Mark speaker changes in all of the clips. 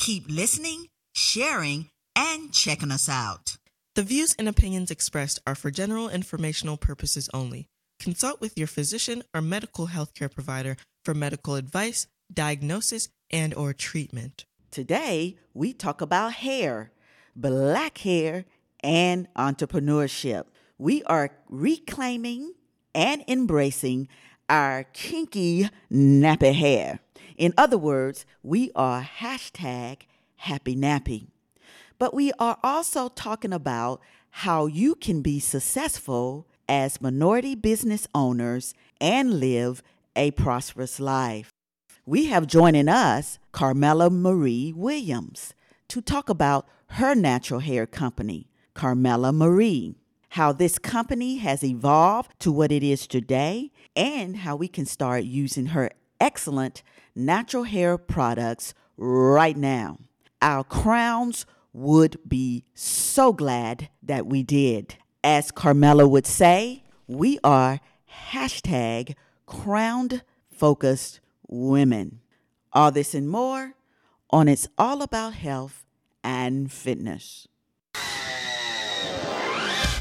Speaker 1: keep listening, sharing, and checking us out.
Speaker 2: The views and opinions expressed are for general informational purposes only. Consult with your physician or medical healthcare provider for medical advice, diagnosis, and or treatment.
Speaker 3: Today, we talk about hair, black hair, and entrepreneurship. We are reclaiming and embracing our kinky nappy hair. In other words, we are hashtag happy nappy. But we are also talking about how you can be successful as minority business owners and live a prosperous life. We have joining us Carmela Marie Williams to talk about her natural hair company, Carmela Marie, how this company has evolved to what it is today, and how we can start using her excellent natural hair products right now. Our crowns would be so glad that we did. As Carmela would say, we are hashtag crowned focused women. All this and more on It's All About Health and Fitness.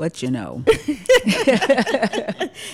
Speaker 4: what you know.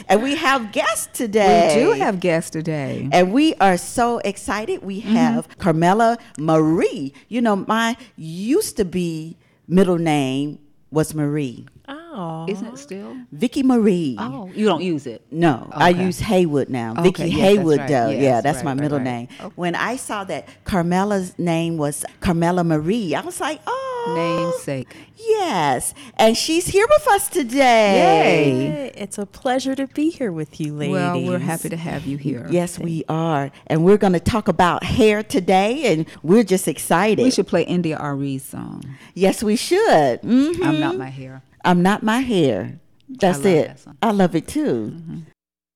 Speaker 3: and we have guests today.
Speaker 4: We do have guests today.
Speaker 3: And we are so excited. We
Speaker 4: Mm-hmm.
Speaker 3: have Carmela Marie. You know, my used to be middle name was Marie.
Speaker 5: Oh.
Speaker 4: Isn't it still?
Speaker 3: Vicky Marie.
Speaker 4: Oh, you don't use it.
Speaker 3: No, I use Haywood now.
Speaker 4: Okay,
Speaker 3: Vicky
Speaker 4: yes,
Speaker 3: Haywood
Speaker 4: right.
Speaker 3: Doe.
Speaker 4: Yes,
Speaker 3: yeah, that's
Speaker 4: right,
Speaker 3: my middle
Speaker 4: right.
Speaker 3: name.
Speaker 4: Okay.
Speaker 3: When I saw that Carmela's name was Carmela Marie, I was like, oh,
Speaker 4: Namesake.
Speaker 3: Yes, and she's here with us today.
Speaker 5: Hey, it's a pleasure to be here with you, ladies.
Speaker 4: Well, we're happy to have you here.
Speaker 3: Yes, we are, and we're going to talk about hair today, and we're just excited.
Speaker 4: We should play India.Arie's song.
Speaker 3: Yes, we should. Mhm.
Speaker 4: I'm not my hair.
Speaker 3: I'm not my hair. That's
Speaker 4: love
Speaker 3: it.
Speaker 4: that song.
Speaker 3: I love it too.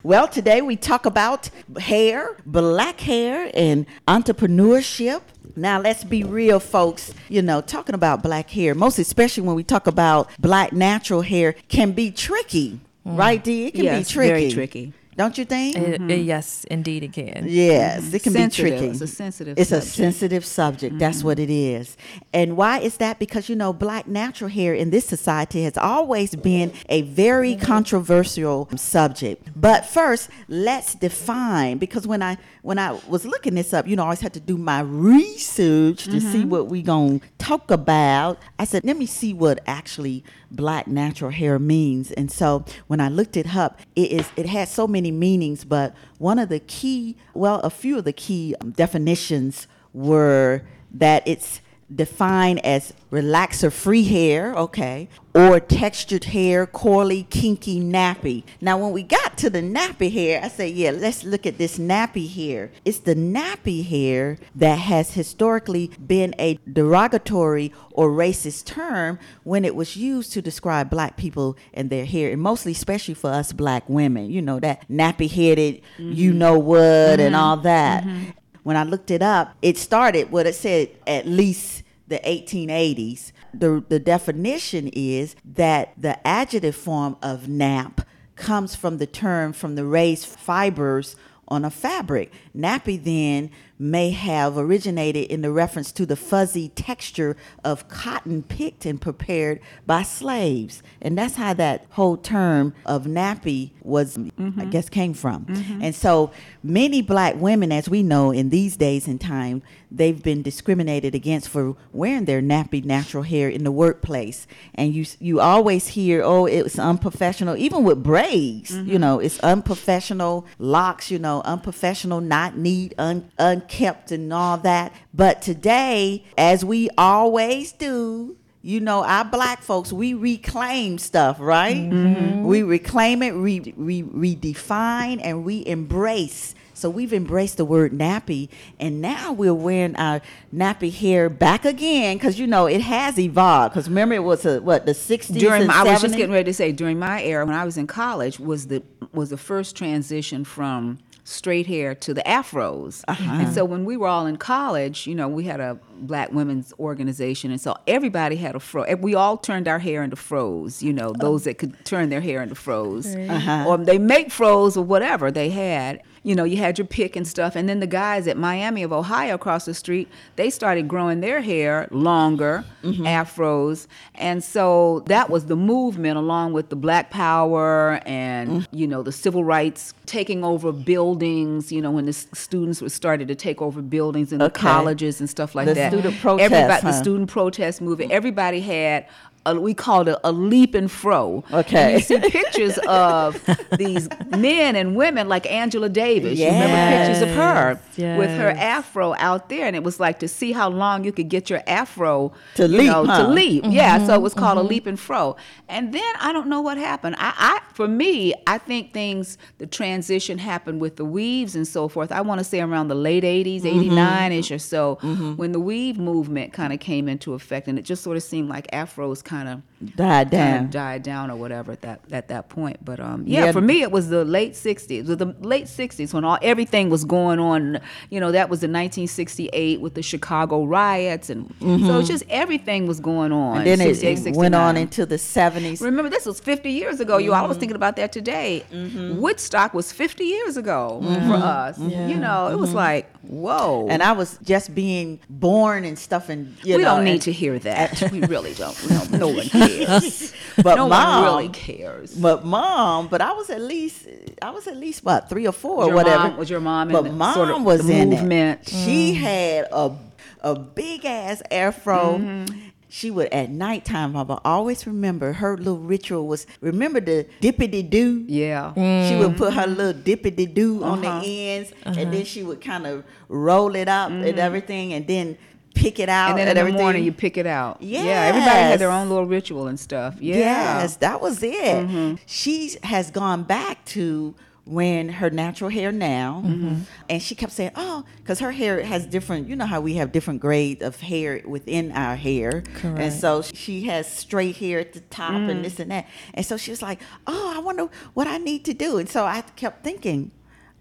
Speaker 3: Well, today we talk about hair, black hair, and entrepreneurship. Now, let's be real, folks. You know, talking about black hair, most especially when we talk about black natural hair, can be tricky, right, Dee? It can
Speaker 4: Yes,
Speaker 3: be tricky.
Speaker 4: very tricky.
Speaker 3: Don't you think?
Speaker 5: Uh, uh, yes, indeed, it can.
Speaker 3: Yes, it can
Speaker 4: Sensitive.
Speaker 3: be tricky.
Speaker 4: It's a sensitive
Speaker 3: It's a
Speaker 4: subject.
Speaker 3: sensitive subject. That's what it is. And why is that? Because you know, black natural hair in this society has always been a very controversial subject. But first, let's define because when I when I was looking this up, you know, I always had to do my research to see what we gonna talk about. I said, let me see what actually black natural hair means. And so when I looked it up, it is it had so many meanings, but one of the key, well, a few of the key um, definitions were that it's defined as relaxer free hair, okay, or textured hair, coily, kinky, nappy. Now, when we got to the nappy hair, I said, yeah, let's look at this nappy hair. It's the nappy hair that has historically been a derogatory or racist term when it was used to describe black people and their hair, and mostly, especially for us black women, you know, that nappy headed, you mm-hmm. know what, and mm-hmm. all that. Mm-hmm. When I looked it up, it started what it said at least the 1880s. The, the definition is that the adjective form of nap comes from the term from the raised fibers on a fabric. Nappy then may have originated in the reference to the fuzzy texture of cotton picked and prepared by slaves. And that's how that whole term of nappy was, I mm-hmm. guess, came from. Mm-hmm. And so many black women, as we know in these days and time, they've been discriminated against for wearing their nappy natural hair in the workplace. And you you always hear, oh, it's unprofessional, even with braids, you mm-hmm. know, it's unprofessional locks, you know, unprofessional, not neat, un, unkept, and all that. But today, as we always do, you know, our black folks, we reclaim stuff, right? Mm-hmm. We reclaim it, re, re, redefine, and we embrace. So we've embraced the word nappy, and now we're wearing our nappy hair back again because you know it has evolved. Because remember, it was a, what the '60s
Speaker 4: during my, I was just getting ready to say during my era when I was in college was the was the first transition from straight hair to the afros.
Speaker 3: Uh-huh.
Speaker 4: And so when we were all in college, you know, we had a black women's organization and so everybody had a fro. We all turned our hair into fros, you know, those that could turn their hair into fros.
Speaker 3: Uh-huh.
Speaker 4: Or they make fros or whatever they had. You know, you had your pick and stuff. And then the guys at Miami of Ohio across the street, they started growing their hair longer,
Speaker 3: Mm-hmm.
Speaker 4: afros. And so that was the movement along with the black power and,
Speaker 3: Mm.
Speaker 4: you know, the civil rights taking over buildings, you know, when the students were started to take over buildings in the colleges and stuff like
Speaker 3: The
Speaker 4: that.
Speaker 3: student protest,
Speaker 4: Everybody,
Speaker 3: huh?
Speaker 4: the student protest movement, everybody had a, we called it a leap and fro.
Speaker 3: Okay.
Speaker 4: And you see pictures of these men and women like Angela Davis. You remember pictures of her
Speaker 5: Yes,
Speaker 4: with her afro out there, and it was like to see how long you could get your afro
Speaker 3: To leap,
Speaker 4: know,
Speaker 3: huh?
Speaker 4: to leap. Yeah, mm-hmm, so it was called a mm-hmm. leap and fro. And then I don't know what happened. I, I for me, I think things the transition happened with the weaves and so forth. I want to say around the late 80s, mm-hmm. 89 ish or so, when the weave movement kind of came into effect, and it just sort of seemed like afros kind of
Speaker 3: died down.
Speaker 4: died down or whatever at that at that point. But um, yeah,
Speaker 3: Yeah.
Speaker 4: for me it was the late '60s. The late '60s when all everything was going on. You know, that was in 1968 with the Chicago riots, and so it's just everything was going on.
Speaker 3: Mm-hmm. and then
Speaker 4: 68,
Speaker 3: it went on
Speaker 4: 69.
Speaker 3: into the 70s.
Speaker 4: Remember, this was 50 years ago. You all
Speaker 3: Mm-hmm.
Speaker 4: was thinking about that today. Woodstock was 50 years ago for us. You know, it was like, whoa.
Speaker 3: Mm-hmm. And I was just being born and stuff, and you
Speaker 4: we
Speaker 3: know,
Speaker 4: don't need
Speaker 3: and-
Speaker 4: to hear that. we really don't. We don't. No one cares.
Speaker 3: But
Speaker 4: no
Speaker 3: mom,
Speaker 4: really cares.
Speaker 3: But mom, but I was at least, I was at least what three or four, or whatever.
Speaker 4: mom- was your mom in
Speaker 3: But
Speaker 4: the
Speaker 3: mom
Speaker 4: sort of
Speaker 3: was in
Speaker 4: movement?
Speaker 3: It. She mm. had a a big ass afro. Mm-hmm. She would at nighttime. I will always remember her little ritual was remember the dippity do.
Speaker 4: Yeah.
Speaker 3: She would put her mm-hmm. little dippity doo on the uh-huh. ends, and uh-huh. then she would kind of roll it up and mm-hmm. everything, and then pick it out
Speaker 4: And then in
Speaker 3: and
Speaker 4: the morning you pick it out. Yeah. Everybody had their own little ritual and stuff. Yeah.
Speaker 3: Yes, that was it. Mm-hmm. She has gone back to wearing her natural hair now, mm-hmm. and she kept saying, "Oh, because her hair has different. You know how we have different grades of hair within our hair,
Speaker 5: Correct.
Speaker 3: and so she has straight hair at the top and mm. this and that. And so she was like, "Oh, I wonder what I need to do." And so I kept thinking.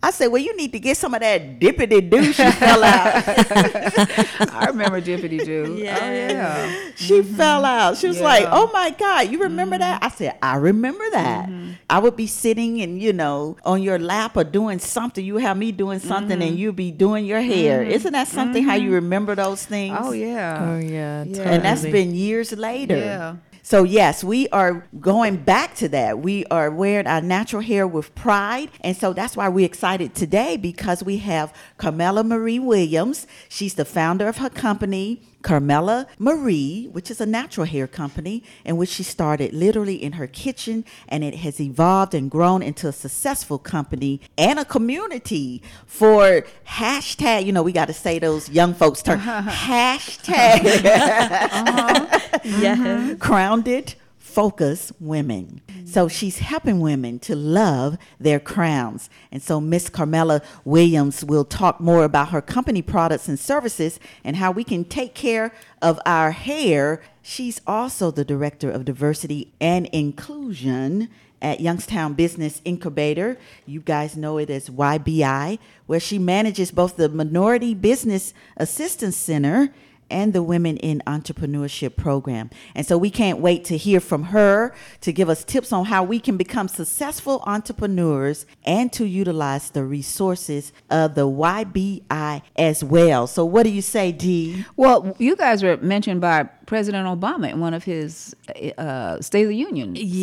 Speaker 3: I said, "Well, you need to get some of that dippity doo." She fell out.
Speaker 4: I remember Dippity Doo. Oh yeah.
Speaker 3: She fell out. She was like,
Speaker 4: Mm-hmm. Yeah. Mm-hmm.
Speaker 3: "Oh my God, you remember that?" I said, "I remember that." I would be sitting and you know on your lap or doing something. You have me doing something, and
Speaker 4: Mm-hmm.
Speaker 3: you be doing your hair. Isn't that something? How you remember those things?
Speaker 4: Oh yeah.
Speaker 5: Oh yeah,
Speaker 4: Yeah.
Speaker 3: and that's been years later.
Speaker 4: Yeah.
Speaker 3: So yes, we are going back to that. We are wearing our natural hair with pride, and so that's why we're excited today because we have Carmela Marie Williams. She's the founder of her company. Carmela Marie, which is a natural hair company, in which she started literally in her kitchen, and it has evolved and grown into a successful company and a community for hashtag. You know, we got to say those young folks term uh-huh. hashtag uh-huh.
Speaker 5: yes.
Speaker 3: grounded focus women. So she's helping women to love their crowns. And so miss carmela williams will talk more about her company products and services and how we can take care of our hair. She's also the director of diversity and inclusion at Youngstown Business Incubator. You guys know it as YBI, where she manages both the Minority Business Assistance Center and the Women in Entrepreneurship program. And so we can't wait to hear from her to give us tips on how we can become successful entrepreneurs and to utilize the resources of the YBI as well. So, what do you say, Dee?
Speaker 4: Well, you guys were mentioned by President Obama in one of his uh, State of the Union speeches,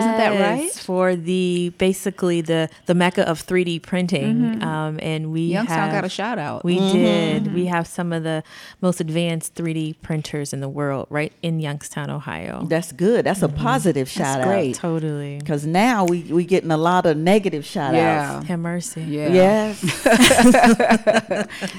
Speaker 4: isn't that right?
Speaker 5: For the basically the the mecca of 3D printing, um, and we
Speaker 4: Mm-hmm. Youngstown
Speaker 5: have,
Speaker 4: got a shout out.
Speaker 5: We did. We have some of the most advanced 3D printers in the world, right in Youngstown, Ohio.
Speaker 3: That's good. That's a positive shout out.
Speaker 4: great.
Speaker 5: Totally.
Speaker 3: Because now we we getting a lot of negative shout
Speaker 4: Yeah.
Speaker 3: outs.
Speaker 5: Have mercy.
Speaker 4: yeah.
Speaker 3: Yes.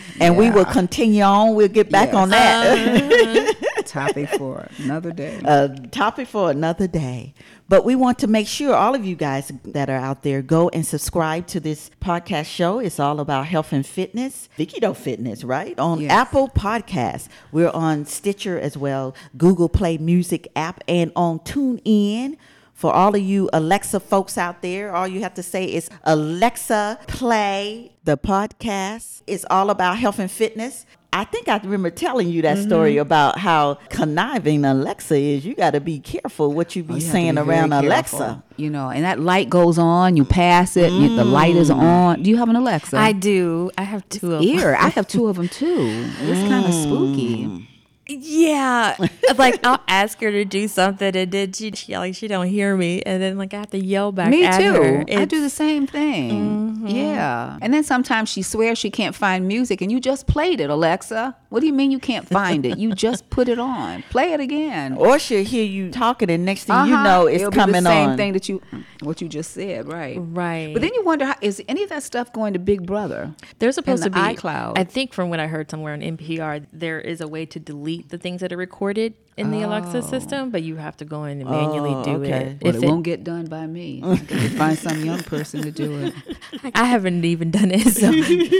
Speaker 3: and we will continue on. We'll get back
Speaker 4: Yes.
Speaker 3: on that.
Speaker 4: Topic for another day.
Speaker 3: a topic for another day. But we want to make sure all of you guys that are out there go and subscribe to this podcast show. It's all about health and fitness. Vicky Doe Fitness, right? On
Speaker 4: Yes.
Speaker 3: Apple Podcasts. We're on Stitcher as well, Google Play Music app, and on TuneIn. For all of you Alexa folks out there, all you have to say is Alexa, play the podcast. It's all about health and fitness. I think I remember telling you that story mm-hmm. about how conniving Alexa is. You got to be careful what you be
Speaker 4: Oh, You
Speaker 3: saying
Speaker 4: be very
Speaker 3: around
Speaker 4: careful,
Speaker 3: Alexa.
Speaker 4: You know, and that light goes on, you pass it, you, the light is mm. on. Do you have an Alexa?
Speaker 5: I do. I have two of them.
Speaker 4: Ear. I have two of them too. It's kind of spooky. Mm.
Speaker 5: Yeah, like I'll ask her to do something, and then she, she like she don't hear me, and then like I have to yell back.
Speaker 4: Me too. I do the same thing. Mm-hmm. Yeah. And then sometimes she swears she can't find music and you just played it, Alexa. What do you mean you can't find it? You just put it on. Play it again.
Speaker 3: Or she'll hear you talking, and next thing you
Speaker 4: Uh-huh.
Speaker 3: know, it's
Speaker 4: It'll
Speaker 3: coming
Speaker 4: be the same
Speaker 3: on.
Speaker 4: thing that you what you just said, right?
Speaker 5: Right.
Speaker 4: But then you wonder how is any of that stuff going to Big Brother?
Speaker 5: They're supposed
Speaker 4: the
Speaker 5: to be
Speaker 4: iCloud.
Speaker 5: I think from what I heard somewhere on NPR, there is a way to delete the things that are recorded in the Alexa system, but you have to go in and manually
Speaker 3: Oh,
Speaker 5: do
Speaker 3: okay.
Speaker 5: it.
Speaker 4: Well,
Speaker 5: If
Speaker 4: it, won't get done by me. I find some young person to do it.
Speaker 5: I haven't even done it, so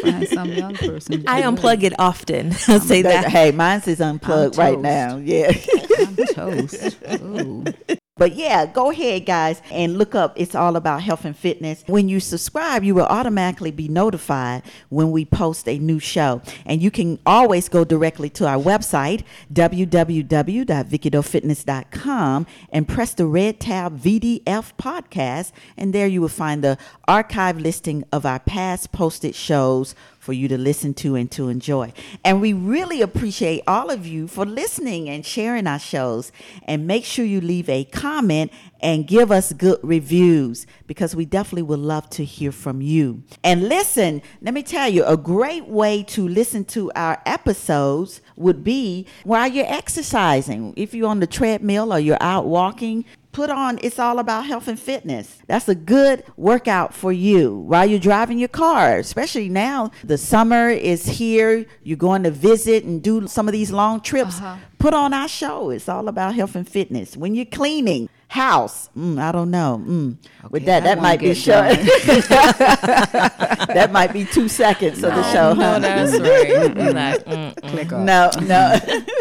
Speaker 4: Find some young person. To
Speaker 5: I
Speaker 4: do
Speaker 5: unplug it often. Say
Speaker 3: That- hey, mine's is unplugged right now. Yeah.
Speaker 4: I'm toast. Ooh.
Speaker 3: But yeah, go ahead, guys, and look up It's All About Health and Fitness. When you subscribe, you will automatically be notified when we post a new show. And you can always go directly to our website, www.vickydofitness.com, and press the red tab VDF podcast. And there you will find the archive listing of our past posted shows for you to listen to and to enjoy. And we really appreciate all of you for listening and sharing our shows. And make sure you leave a comment and give us good reviews because we definitely would love to hear from you. And listen, let me tell you, a great way to listen to our episodes would be while you're exercising. If you're on the treadmill or you're out walking, put on It's All About Health and Fitness. That's a good workout for you while you're driving your car, especially now the summer is here. You're going to visit and do some of these long trips. Put on our show. It's all about health and fitness. When you're cleaning, house, mm, I don't know. Mm. With
Speaker 4: Okay,
Speaker 3: that, that might be
Speaker 4: get
Speaker 3: short. that might be two seconds of the show.
Speaker 5: No,
Speaker 3: huh?
Speaker 5: that's right. Like, mm,
Speaker 4: Click.
Speaker 3: No, no.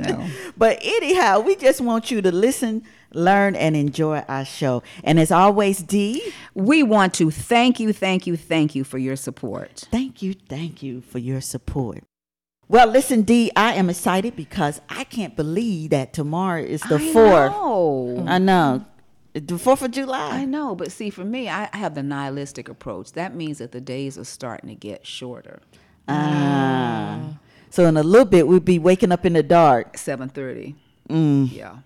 Speaker 4: No.
Speaker 3: But anyhow, we just want you to listen, learn, and enjoy our show. And as always, Dee,
Speaker 4: We want to thank you, thank you, thank you for your support.
Speaker 3: thank you, thank you for your support. Well, listen, Dee, I am excited because I can't believe that tomorrow is the
Speaker 4: I
Speaker 3: fourth.
Speaker 4: know.
Speaker 3: I know. The fourth of July.
Speaker 4: I know, but see, for me, I have the nihilistic approach. That means that the days are starting to get shorter.
Speaker 3: Ah. So in a little bit, we'll be waking up in the dark.
Speaker 4: Seven thirty. Yeah.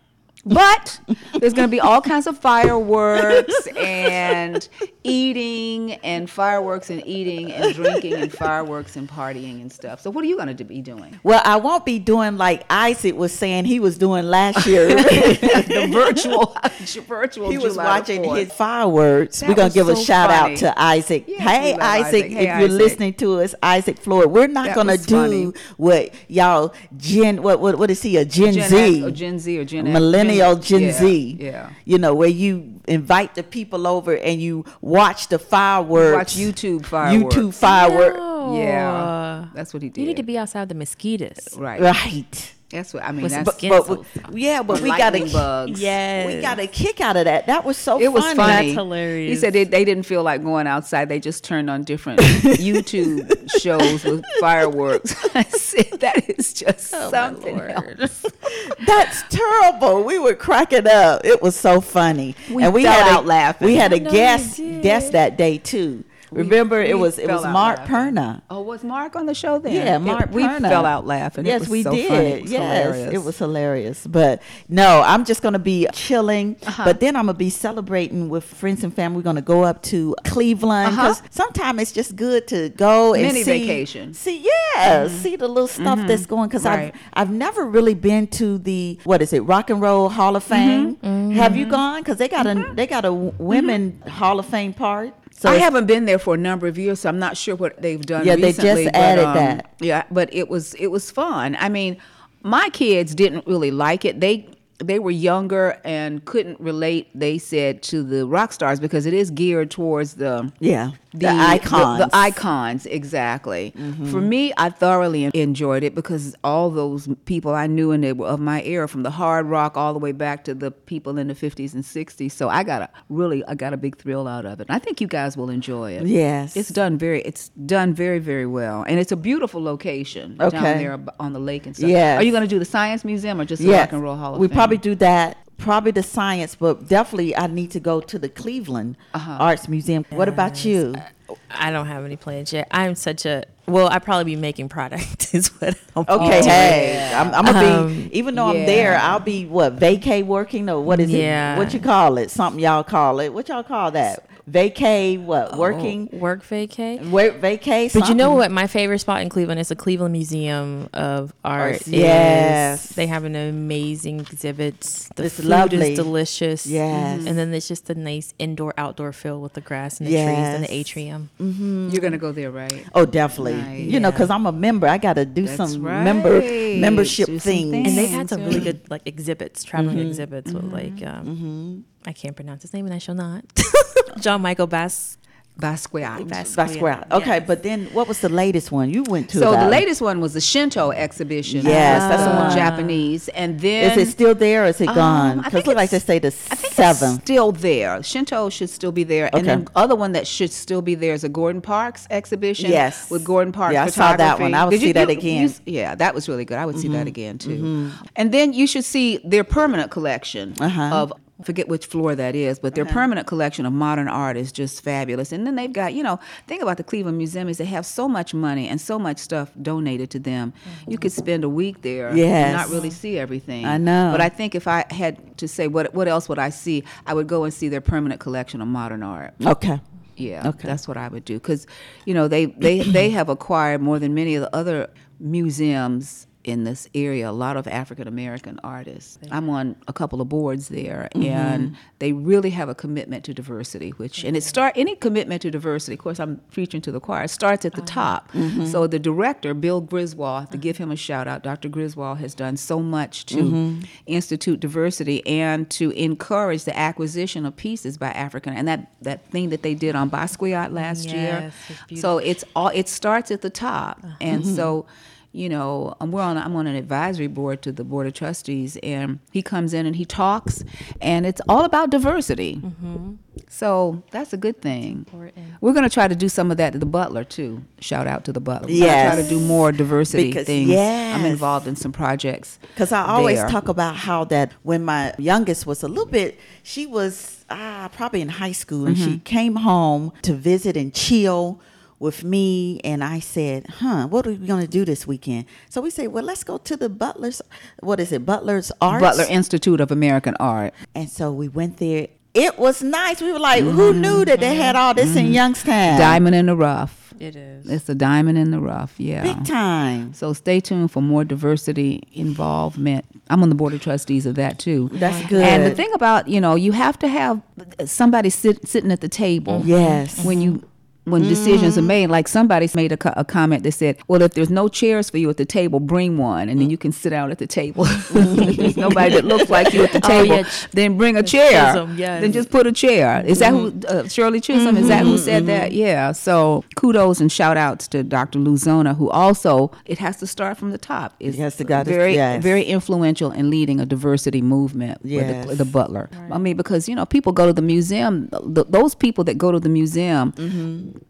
Speaker 4: But there's going to be all kinds of fireworks and eating and fireworks and eating and drinking and fireworks and partying and stuff. So what are you going to be doing?
Speaker 3: Well, I won't be doing like Isaac was saying he was doing last year.
Speaker 4: the virtual virtual
Speaker 3: he was
Speaker 4: July
Speaker 3: watching
Speaker 4: 4th.
Speaker 3: his fireworks.
Speaker 4: That
Speaker 3: We're gonna
Speaker 4: was
Speaker 3: give a shout
Speaker 4: funny.
Speaker 3: out to Isaac.
Speaker 4: Yes,
Speaker 3: hey, Isaac,
Speaker 4: Isaac.
Speaker 3: if
Speaker 4: Hey,
Speaker 3: you're listening to us, Isaac Floyd. We're not gonna do
Speaker 4: funny.
Speaker 3: what y'all Gen. What what what is he? A Gen,
Speaker 4: Gen
Speaker 3: Z,
Speaker 4: X or Gen Z or Gen X,
Speaker 3: millennial
Speaker 4: Gen-
Speaker 3: Gen,
Speaker 4: yeah,
Speaker 3: Z.
Speaker 4: yeah.
Speaker 3: You know where you invite the people over and you watch the fireworks.
Speaker 4: Watch YouTube fireworks.
Speaker 3: YouTube fireworks.
Speaker 4: Yeah, that's what he did.
Speaker 5: You need to be outside the mosquitoes.
Speaker 4: right.
Speaker 3: Right.
Speaker 4: That's what I mean. That's
Speaker 5: skin
Speaker 3: But
Speaker 5: so
Speaker 3: we, yeah, but we got a
Speaker 4: bugs.
Speaker 5: Yes.
Speaker 3: we got a kick out of that. That was so
Speaker 4: It was
Speaker 3: funny.
Speaker 4: funny.
Speaker 5: That's hilarious.
Speaker 4: He said they, they didn't feel like going outside. They just turned on different YouTube shows with fireworks. I said that is just
Speaker 5: Oh,
Speaker 4: something else.
Speaker 3: That's terrible. We were cracking up. It was so funny.
Speaker 4: We
Speaker 3: and we
Speaker 4: fell
Speaker 3: had
Speaker 4: out
Speaker 3: a,
Speaker 4: laughing.
Speaker 3: We had a guest guest that day too. Remember, it
Speaker 4: we
Speaker 3: was it was Mark
Speaker 4: laughing.
Speaker 3: Perna.
Speaker 4: Oh, was Mark on the show then?
Speaker 3: Yeah,
Speaker 4: It-
Speaker 3: Mark
Speaker 4: we fell out laughing.
Speaker 3: Yes,
Speaker 4: it was
Speaker 3: we
Speaker 4: so
Speaker 3: did.
Speaker 4: It
Speaker 3: yes,
Speaker 4: hilarious.
Speaker 3: it was hilarious. But no, I'm just gonna be chilling.
Speaker 4: Uh-huh.
Speaker 3: But then I'm gonna be celebrating with friends and family. We're gonna go up to Cleveland
Speaker 4: Uh-huh.
Speaker 3: because sometimes it's just good to go and
Speaker 4: Mini
Speaker 3: see,
Speaker 4: vacation.
Speaker 3: See, yeah, mm-hmm. see the little stuff mm-hmm. that's going. Because
Speaker 4: Right.
Speaker 3: I've I've never really been to the what is it Rock and Roll Hall of mm-hmm. Fame. Have you gone? Because they got a they got a women Hall of Fame part. So
Speaker 4: I haven't been there for a number of years, so I'm not sure what they've done.
Speaker 3: Yeah, they just
Speaker 4: recently, but,
Speaker 3: added
Speaker 4: um,
Speaker 3: that.
Speaker 4: Yeah, but it was it was fun. I mean, my kids didn't really like it. They they were younger and couldn't relate. They said to the rock stars because it is geared towards the
Speaker 3: yeah, the, icons.
Speaker 4: the, the icons, exactly. Mm-hmm. For me, I thoroughly enjoyed it because all those people I knew and they were of my era, from the hard rock all the way back to the people in the fifties and sixties. So I got a really, I got a big thrill out of it. I think you guys will enjoy it.
Speaker 3: Yes.
Speaker 4: it's done very, it's done very, very well, and it's a beautiful location
Speaker 3: Okay.
Speaker 4: down there on the lake and stuff.
Speaker 3: Yes.
Speaker 4: Are you going to do the Science Museum or just the
Speaker 3: Yes.
Speaker 4: Rock and Roll Hall of
Speaker 3: we
Speaker 4: Fame?
Speaker 3: probably do that. Probably the science, but definitely I need to go to the Cleveland
Speaker 4: Uh-huh.
Speaker 3: Arts Museum. What about you?
Speaker 5: I don't have any plans yet. I'm such a well. I probably be making product is what. I'm
Speaker 3: Okay,
Speaker 5: doing.
Speaker 3: hey, I'm, I'm gonna
Speaker 5: Um,
Speaker 3: be. Even though I'm there, I'll be what vacay working or what is
Speaker 5: Yeah.
Speaker 3: it? What you call it? Something y'all call it? What y'all call that? Vacay? What oh. working?
Speaker 5: work vacay.
Speaker 3: Work vacay?
Speaker 5: But you know what? My favorite spot in Cleveland is the Cleveland Museum of Art.
Speaker 3: Arts,
Speaker 5: is-
Speaker 3: yes.
Speaker 5: they have an amazing exhibits. The
Speaker 3: It's
Speaker 5: food
Speaker 3: lovely.
Speaker 5: is delicious.
Speaker 3: Yes.
Speaker 5: and then there's just a nice indoor outdoor feel with the grass and the trees and the
Speaker 3: Yes.
Speaker 5: atrium. Mm-hmm.
Speaker 4: You're going to go there, right?
Speaker 3: Oh, definitely.
Speaker 4: Nice.
Speaker 3: You know, because I'm a member. I got to do
Speaker 4: That's
Speaker 3: some
Speaker 4: right.
Speaker 3: member membership
Speaker 4: some
Speaker 3: things.
Speaker 4: things.
Speaker 5: And they've had some really good like exhibits, traveling mm-hmm. exhibits with like mm-hmm. um, I can't pronounce his name and I shall not. John Michael Bass.
Speaker 4: Basquiat.
Speaker 5: Bass-
Speaker 3: That's where. I- Okay,
Speaker 5: Yes.
Speaker 3: but then what was the latest one you went to?
Speaker 4: So the latest one was the Shinto exhibition.
Speaker 3: Yes,
Speaker 4: It
Speaker 3: that's the
Speaker 4: the
Speaker 3: one.
Speaker 4: Japanese, and then
Speaker 3: Is it still there or is it gone?
Speaker 4: Um, I
Speaker 3: Because
Speaker 4: think
Speaker 3: look like they say the
Speaker 4: I
Speaker 3: seventh.
Speaker 4: still there. Shinto should still be there, Okay. and
Speaker 3: the
Speaker 4: other one that should still be there is a Gordon Parks exhibition.
Speaker 3: Yes.
Speaker 4: with Gordon Parks.
Speaker 3: Yeah, I saw that one. I would
Speaker 4: Did
Speaker 3: see
Speaker 4: you-
Speaker 3: that
Speaker 4: you-
Speaker 3: again.
Speaker 4: you- yeah, that was really good. I would see that again too. And then you should see their permanent collection
Speaker 3: Uh-huh.
Speaker 4: of. Forget which floor that is, but their uh-huh. permanent collection of modern art is just fabulous. And then they've got, you know, think about the Cleveland Museum is they have so much money and so much stuff donated to them. Mm-hmm. You could spend a week there
Speaker 3: Yes.
Speaker 4: and not really see everything.
Speaker 3: I know.
Speaker 4: But I think if I had to say what what else would I see, I would go and see their permanent collection of modern art.
Speaker 3: Okay.
Speaker 4: Yeah,
Speaker 3: Okay.
Speaker 4: that's what I would do because, you know, they they they have acquired more than many of the other museums in this area. A lot of African American artists. I'm on a couple of boards there,
Speaker 3: Mm-hmm.
Speaker 4: and they really have a commitment to diversity. Which and it start any commitment to diversity. Of course, I'm preaching to the choir. Starts at the top.
Speaker 3: Mm-hmm.
Speaker 4: So the director, Bill Griswold, to give him a shout out, Dr. Griswold has done so much to
Speaker 3: Mm-hmm.
Speaker 4: institute diversity and to encourage the acquisition of pieces by African and that that thing that they did on Basquiat last year.
Speaker 5: It's
Speaker 4: So it's all it starts at the top,
Speaker 3: Uh-huh.
Speaker 4: and
Speaker 3: Mm-hmm.
Speaker 4: so you know um, we're on I'm on an advisory board to the board of trustees, and he comes in and he talks, and it's all about diversity.
Speaker 3: Mm-hmm.
Speaker 4: So that's a good thing.
Speaker 5: Important.
Speaker 4: We're going to try to do some of that to the Butler too. Shout out to the Butler. We're
Speaker 3: Yes.
Speaker 4: gonna try to do more diversity
Speaker 3: Because-
Speaker 4: things. I'm involved in some projects.
Speaker 3: Because I always
Speaker 4: there.
Speaker 3: talk about how that when my youngest was a little bit, she was ah, probably in high school, and
Speaker 4: Mm-hmm.
Speaker 3: she came home to visit and chill with me. And I said, huh, what are we going to do this weekend? So we said, well, let's go to the Butler's, what is it, Butler's Arts?
Speaker 4: Butler Institute of American Art.
Speaker 3: And so we went there. It was nice. We were like, who knew that they had all this in Youngstown?
Speaker 4: Mm-hmm. Diamond in the rough.
Speaker 5: It is.
Speaker 4: It's a diamond in the rough. Yeah.
Speaker 3: Big time.
Speaker 4: So stay tuned for more diversity involvement. I'm on the board of trustees of that too.
Speaker 3: That's good.
Speaker 4: And the thing about you know, you have to have somebody sit, sitting at the table.
Speaker 3: Yes.
Speaker 4: When you when decisions are made. Like somebody's made a, co- a comment that said, "Well, if there's no chairs for you at the table, bring one, and then you can sit down at the table. if there's nobody that looks like you at the
Speaker 5: Oh,
Speaker 4: table,
Speaker 5: yeah,
Speaker 4: then bring a chair.
Speaker 5: Chisholm, yes.
Speaker 4: Then just put a chair." Is that who uh, Shirley Chisholm? Is that who said that? Yeah. So kudos and shout outs to Dr. Louis Zona, who also it has to start from the top. Is
Speaker 3: has to
Speaker 4: very
Speaker 3: yes.
Speaker 4: very influential in leading a diversity movement with
Speaker 3: Yes.
Speaker 4: the, the Butler. I mean, because you know, people go to the museum. th those people that go to the museum,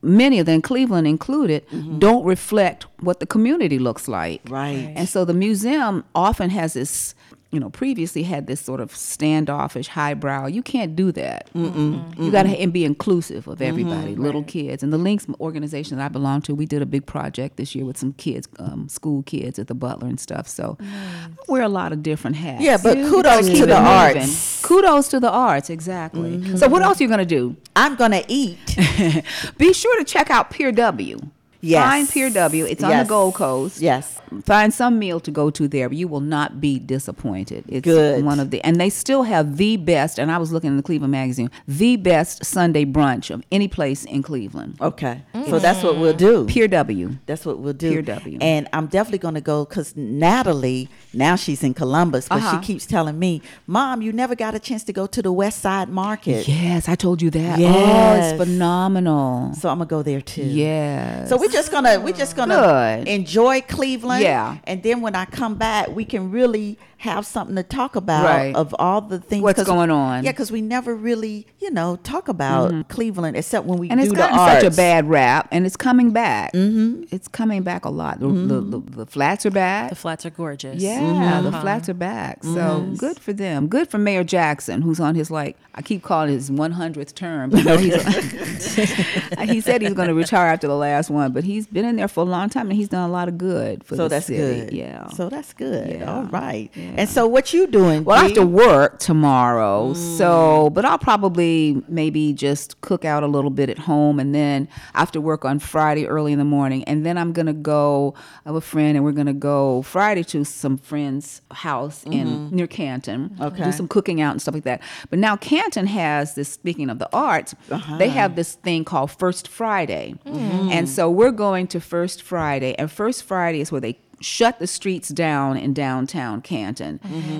Speaker 4: many of them, Cleveland included, mm-hmm. don't reflect what the community looks like.
Speaker 3: Right.
Speaker 4: And so the museum often has this. You know, previously had this sort of standoffish, highbrow. You can't do that. You got to and be inclusive of everybody, little kids. And the Links organization that I belong to, we did a big project this year with some kids, um, school kids at the Butler and stuff. So I wear a lot of different hats.
Speaker 3: Yeah, but
Speaker 4: You
Speaker 3: kudos
Speaker 4: gotta
Speaker 3: the
Speaker 4: moving.
Speaker 3: arts.
Speaker 4: Kudos to the arts, exactly. So what else are you gonna do?
Speaker 3: I'm gonna eat.
Speaker 4: Be sure to check out Pier W.
Speaker 3: Yes.
Speaker 4: Find Pier W. It's on the
Speaker 3: Yes.
Speaker 4: Gold Coast.
Speaker 3: Yes.
Speaker 4: Find some meal to go to there. You will not be disappointed. It's
Speaker 3: Good.
Speaker 4: one of the and they still have the best, and I was looking in the Cleveland magazine, the best Sunday brunch of any place in Cleveland.
Speaker 3: Okay. So that's what we'll do.
Speaker 4: Pier W.
Speaker 3: That's what we'll do.
Speaker 4: Pier W.
Speaker 3: And I'm definitely going to go because Natalie, now she's in Columbus, but
Speaker 4: Uh-huh.
Speaker 3: she keeps telling me, Mom, you never got a chance to go to the West Side Market.
Speaker 4: Yes, I told you that.
Speaker 3: Yes.
Speaker 4: Oh, it's phenomenal.
Speaker 3: So I'm going to go there too.
Speaker 4: Yes.
Speaker 3: So we're just gonna we're just gonna
Speaker 4: Good.
Speaker 3: enjoy Cleveland.
Speaker 4: Yeah.
Speaker 3: And then when I come back, we can really have something to talk about
Speaker 4: Right.
Speaker 3: of all the things
Speaker 4: What's
Speaker 3: 'cause-
Speaker 4: going on.
Speaker 3: Yeah, because we never really, you know, talk about mm-hmm. Cleveland except when we
Speaker 4: and
Speaker 3: do
Speaker 4: it's
Speaker 3: the
Speaker 4: gotten
Speaker 3: arts.
Speaker 4: such a bad rap, and it's coming back. Mm-hmm. It's coming back a lot. The, the, mm-hmm. the, the flats are back.
Speaker 5: The flats are gorgeous.
Speaker 4: Yeah, mm-hmm. the flats are back. So good for them. Good for Mayor Jackson, who's on his like I keep calling his 100th term. But no, he's, he said he's going to retire after the last one, but he's been in there for a long time and he's done a lot of good for
Speaker 3: So
Speaker 4: the
Speaker 3: that's
Speaker 4: city.
Speaker 3: good.
Speaker 4: Yeah.
Speaker 3: So that's good.
Speaker 4: Yeah.
Speaker 3: All right.
Speaker 4: Yeah.
Speaker 3: And so what you doing?
Speaker 4: Well, I have to work tomorrow, so mm. but I'll probably maybe just cook out a little bit at home, and then I have to work on Friday early in the morning, and then I'm gonna go. I have a friend, and we're gonna go Friday to some friend's house in mm-hmm. near Canton.
Speaker 3: Okay.
Speaker 4: do some cooking out and stuff like that. But now Canton has this. Speaking of the arts, they uh-huh. have this thing called First Friday, mm-hmm. and so we're going to First Friday, and First Friday is where they shut the streets down in downtown Canton.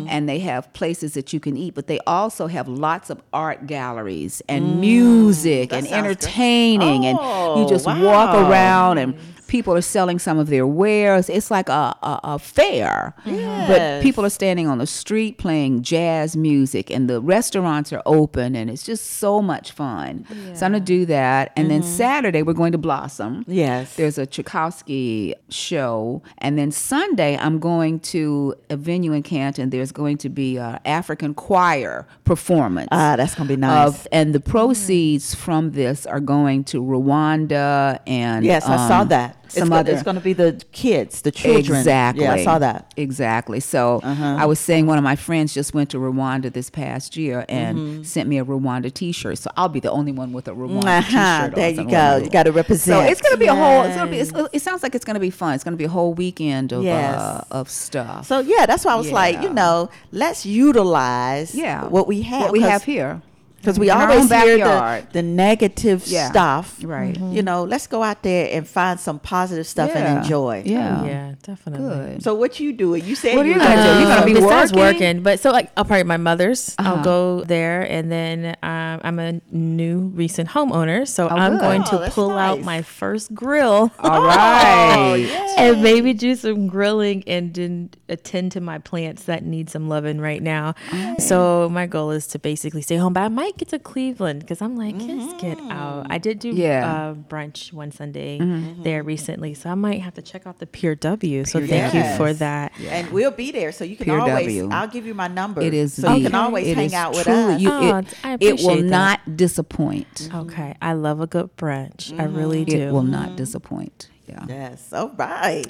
Speaker 4: And they have places that you can eat but they also have lots of art galleries and music and entertaining and you
Speaker 3: Oh,
Speaker 4: just walk around and people are selling some of their wares it's like a, a, a fair but people are standing on the street playing jazz music and the restaurants are open and it's just so much fun so i'm gonna do that and then saturday we're going to blossom
Speaker 3: Yes.
Speaker 4: there's a Tchaikovsky show, and then Sunday I'm going to a venue in Canton. There's going to be a African choir performance.
Speaker 3: Ah, that's gonna be nice.
Speaker 4: Of, and the proceeds from this are going to Rwanda and
Speaker 3: yes, I saw
Speaker 4: um,
Speaker 3: that. It's,
Speaker 4: Some
Speaker 3: go-
Speaker 4: other
Speaker 3: it's going to be the kids, the children.
Speaker 4: Exactly.
Speaker 3: Yeah, I saw that. Uh-huh.
Speaker 4: Exactly. So I was saying one of my friends just went to Rwanda this past year and
Speaker 3: Mm-hmm.
Speaker 4: sent me a Rwanda T-shirt. So I'll be the only one with a Rwanda
Speaker 3: Uh-huh.
Speaker 4: T-shirt.
Speaker 3: There you go. You got to represent.
Speaker 4: so it's gonna be a whole. It's gonna be. It's, it sounds like it's gonna be fun. It's gonna be a whole weekend of
Speaker 3: Yes.
Speaker 4: uh, of stuff.
Speaker 3: So yeah, that's why I was like, you know, let's utilize
Speaker 4: yeah,
Speaker 3: what we have.
Speaker 4: What we have here.
Speaker 3: Because we
Speaker 4: In
Speaker 3: always hear the, the negative
Speaker 4: Yeah.
Speaker 3: stuff.
Speaker 4: Right.
Speaker 3: You know, let's go out there and find some positive stuff
Speaker 4: Yeah.
Speaker 3: and enjoy.
Speaker 4: Yeah.
Speaker 5: Yeah, definitely.
Speaker 4: Good.
Speaker 3: So what you doing? You said
Speaker 4: What are you
Speaker 3: you
Speaker 4: gonna do? You're gonna be
Speaker 5: besides
Speaker 4: working?
Speaker 5: but so like I'll probably my mother's.
Speaker 4: Uh-huh.
Speaker 5: I'll go there, and then um, I'm a new recent homeowner, so
Speaker 4: Oh,
Speaker 5: I'm
Speaker 4: good.
Speaker 5: going
Speaker 3: Oh,
Speaker 5: to
Speaker 3: that's
Speaker 5: pull out my first grill.
Speaker 4: All right.
Speaker 5: and maybe do some grilling and then attend to my plants that need some loving right now. So my goal is to basically stay home, but I might get to Cleveland because I'm like, let's get out. I did do
Speaker 4: Yeah.
Speaker 5: uh, brunch one Sunday mm-hmm. there recently, so I might have to check out the Pier W. So
Speaker 4: Pier
Speaker 5: thank
Speaker 3: W.
Speaker 5: you for that.
Speaker 3: And we'll be there, so you can
Speaker 4: Pier
Speaker 3: always.
Speaker 4: W.
Speaker 3: I'll give you my number.
Speaker 4: It is.
Speaker 3: so you can always
Speaker 4: it
Speaker 3: hang
Speaker 4: is
Speaker 3: out with
Speaker 4: truly-
Speaker 3: us.
Speaker 4: you-
Speaker 5: Oh,
Speaker 4: it,
Speaker 5: I
Speaker 4: it will
Speaker 5: that.
Speaker 4: not disappoint. Mm-hmm.
Speaker 5: Okay, I love a good brunch. I mm-hmm. really do.
Speaker 4: It will not disappoint. Yeah.
Speaker 3: yes. All right.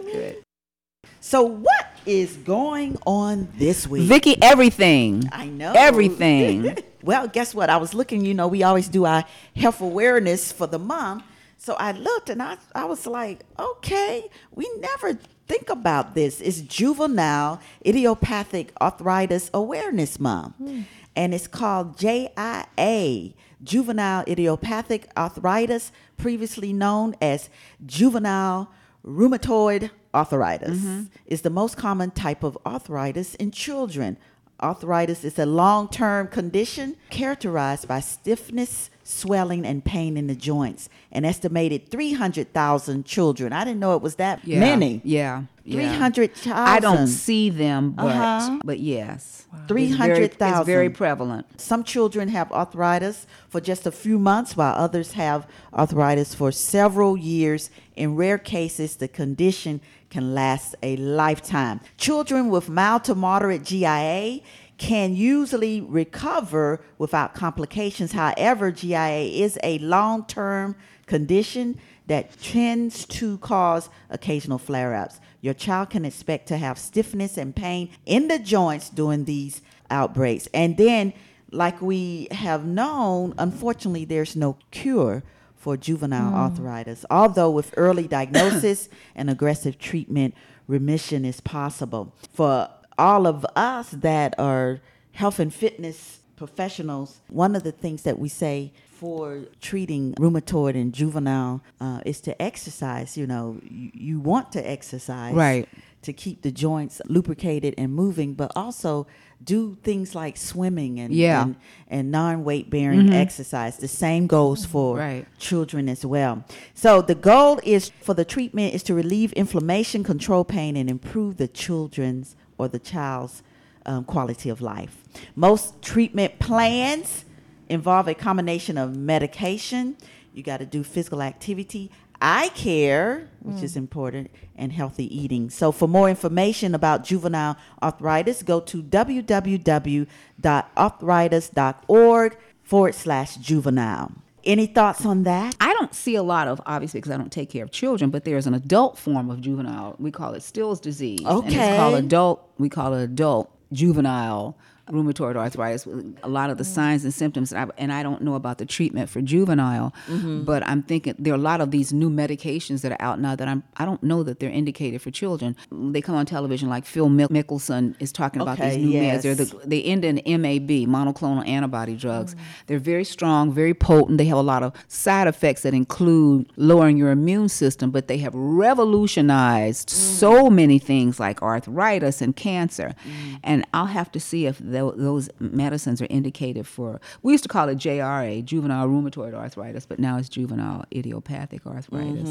Speaker 3: So what is going on this week?
Speaker 4: Vicky, everything.
Speaker 3: I know
Speaker 4: Everything.
Speaker 3: well, guess what? I was looking. You know, we always do our health awareness for the mom. So I looked and I, I was like, okay, we never think about this. It's Juvenile Idiopathic Arthritis Awareness Month. Hmm. and it's called JIA, juvenile idiopathic arthritis, previously known as juvenile rheumatoid arthritis. Mm-hmm. Is the most common type of arthritis in children. Arthritis is a long term condition characterized by stiffness, swelling, and pain in the joints. An estimated 300,000 children. I didn't know it was that
Speaker 4: Yeah.
Speaker 3: many.
Speaker 4: Yeah. yeah.
Speaker 3: 300,000.
Speaker 4: I don't see them, but
Speaker 3: Uh-huh.
Speaker 4: but yes, It's very-
Speaker 3: 300,000.
Speaker 4: It's very prevalent.
Speaker 3: Some children have arthritis for just a few months, while others have arthritis for several years. In rare cases, the condition can last a lifetime. Children with mild to moderate JIA can usually recover without complications. However, JIA is a long term condition that tends to cause occasional flare ups. Your child can expect to have stiffness and pain in the joints during these outbreaks. And then, like we have known, unfortunately, there's no cure for juvenile arthritis. Although, with early diagnosis and aggressive treatment, remission is possible. For all of us that are health and fitness professionals, one of the things that we say for treating rheumatoid and juvenile uh, is to exercise. You know, you, you want to exercise
Speaker 4: Right.
Speaker 3: to keep the joints lubricated and moving, but also do things like swimming and
Speaker 4: Yeah.
Speaker 3: and, and non-weight bearing exercise. The same goes for
Speaker 4: Right.
Speaker 3: children as well. So the goal is for the treatment is to relieve inflammation, control pain, and improve the children's or the child's um, quality of life. Most treatment plans involve a combination of medication. You got to do physical activity, eye care, which is mm. important, and healthy eating. So, for more information about juvenile arthritis, go to www.arthritis.org forward slash juvenile. Any thoughts on that?
Speaker 4: I don't see a lot of obviously because I don't take care of children, but there's an adult form of juvenile. We call it Still's disease. And it's called adult. We call it adult juvenile rheumatoid arthritis. A lot of the mm. signs and symptoms, and I, and I don't know about the treatment for juvenile, mm-hmm. but I'm thinking there are a lot of these new medications that are out now that I'm I don't know that they're indicated for children. They come on television like Phil Mick- Mickelson is talking about these new meds. They're the they end in MAB, monoclonal antibody drugs. Mm. They're very strong, very potent. They have a lot of side effects that include lowering your immune system, but they have revolutionized mm. so many things like arthritis and cancer. And I'll have to see if those medicines are indicated for, we used to call it JRA, juvenile rheumatoid arthritis, but now it's juvenile idiopathic arthritis.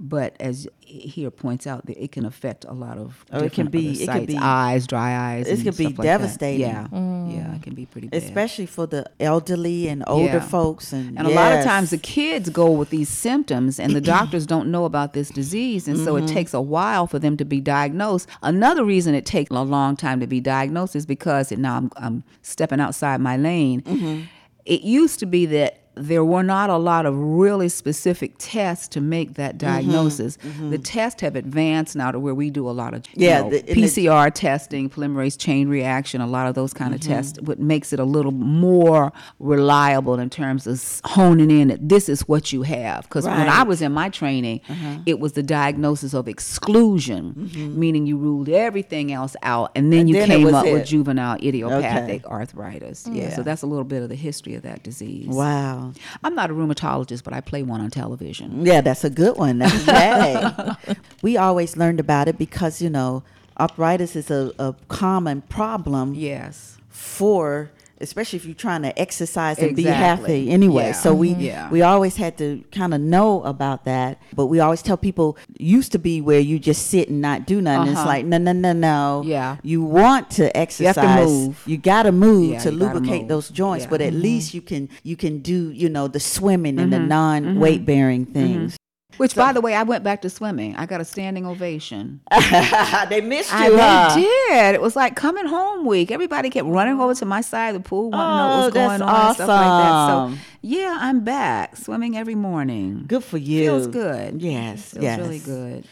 Speaker 4: But as here points out, that it can affect a lot of
Speaker 3: Oh, it can be- it can
Speaker 4: sites,
Speaker 3: be-
Speaker 4: eyes, dry eyes. It
Speaker 3: could be
Speaker 4: like that.
Speaker 3: devastating.
Speaker 4: Yeah, yeah, it can be pretty bad.
Speaker 3: Especially for the elderly and older
Speaker 4: Yeah.
Speaker 3: folks. And,
Speaker 4: And a lot of times the kids go with these symptoms and the doctors don't know about this disease. And so it
Speaker 3: Mm-hmm.
Speaker 4: takes a while for them to be diagnosed. Another reason it takes a long time to be diagnosed is because, it now I'm, I'm stepping outside my lane,
Speaker 3: Mm-hmm.
Speaker 4: it used to be that there were not a lot of really specific tests to make
Speaker 3: Mm-hmm.
Speaker 4: that diagnosis. The tests have advanced now to where we do a lot of
Speaker 3: Yeah,
Speaker 4: know,
Speaker 3: the- and the-
Speaker 4: PCR testing, polymerase chain reaction, a lot of those kind of
Speaker 3: Mm-hmm.
Speaker 4: tests, what makes it a little more reliable in terms of honing in that this is what you have. Because when I
Speaker 3: Uh-huh.
Speaker 4: was in my training, it was the diagnosis of exclusion, meaning you ruled everything else out, and then
Speaker 3: Mm-hmm. And
Speaker 4: you
Speaker 3: then
Speaker 4: came up
Speaker 3: it.
Speaker 4: with juvenile idiopathic arthritis. Yeah.
Speaker 3: Yeah.
Speaker 4: so that's a little bit of the history of that disease.
Speaker 3: Wow.
Speaker 4: I'm not a rheumatologist, but I play one on television.
Speaker 3: Yeah, that's a good one. We always learned about it because, you know, arthritis is a, a common problem
Speaker 4: Yes.
Speaker 3: for especially if you're trying to exercise and be healthy anyway.
Speaker 4: Yeah.
Speaker 3: So we mm-hmm.
Speaker 4: Yeah.
Speaker 3: we always had to kind of know about that. But we always tell people used to be where you just sit and not do nothing. It's
Speaker 4: Uh-huh.
Speaker 3: like no no no no.
Speaker 4: Yeah.
Speaker 3: You want to exercise.
Speaker 4: move.
Speaker 3: You gotta move
Speaker 4: Yeah,
Speaker 3: to
Speaker 4: you gotta move to
Speaker 3: lubricate
Speaker 4: move.
Speaker 3: those joints.
Speaker 4: Yeah.
Speaker 3: But at least you can you can do, you know, the swimming and the mm-hmm. mm-hmm. non weight bearing things.
Speaker 4: Which, by the way, I went back to swimming. I got a standing ovation.
Speaker 3: they missed
Speaker 4: I
Speaker 3: you, huh?
Speaker 4: they did. It was like coming home week. Everybody kept running over to my side of the pool, wanting to know
Speaker 3: Oh,
Speaker 4: what was oh, going
Speaker 3: that's
Speaker 4: on and stuff like that.
Speaker 3: awesome.
Speaker 4: So yeah, I'm back swimming every morning.
Speaker 3: Good for you.
Speaker 4: Feels good.
Speaker 3: Yes,
Speaker 4: Feels
Speaker 3: yes.
Speaker 4: really good.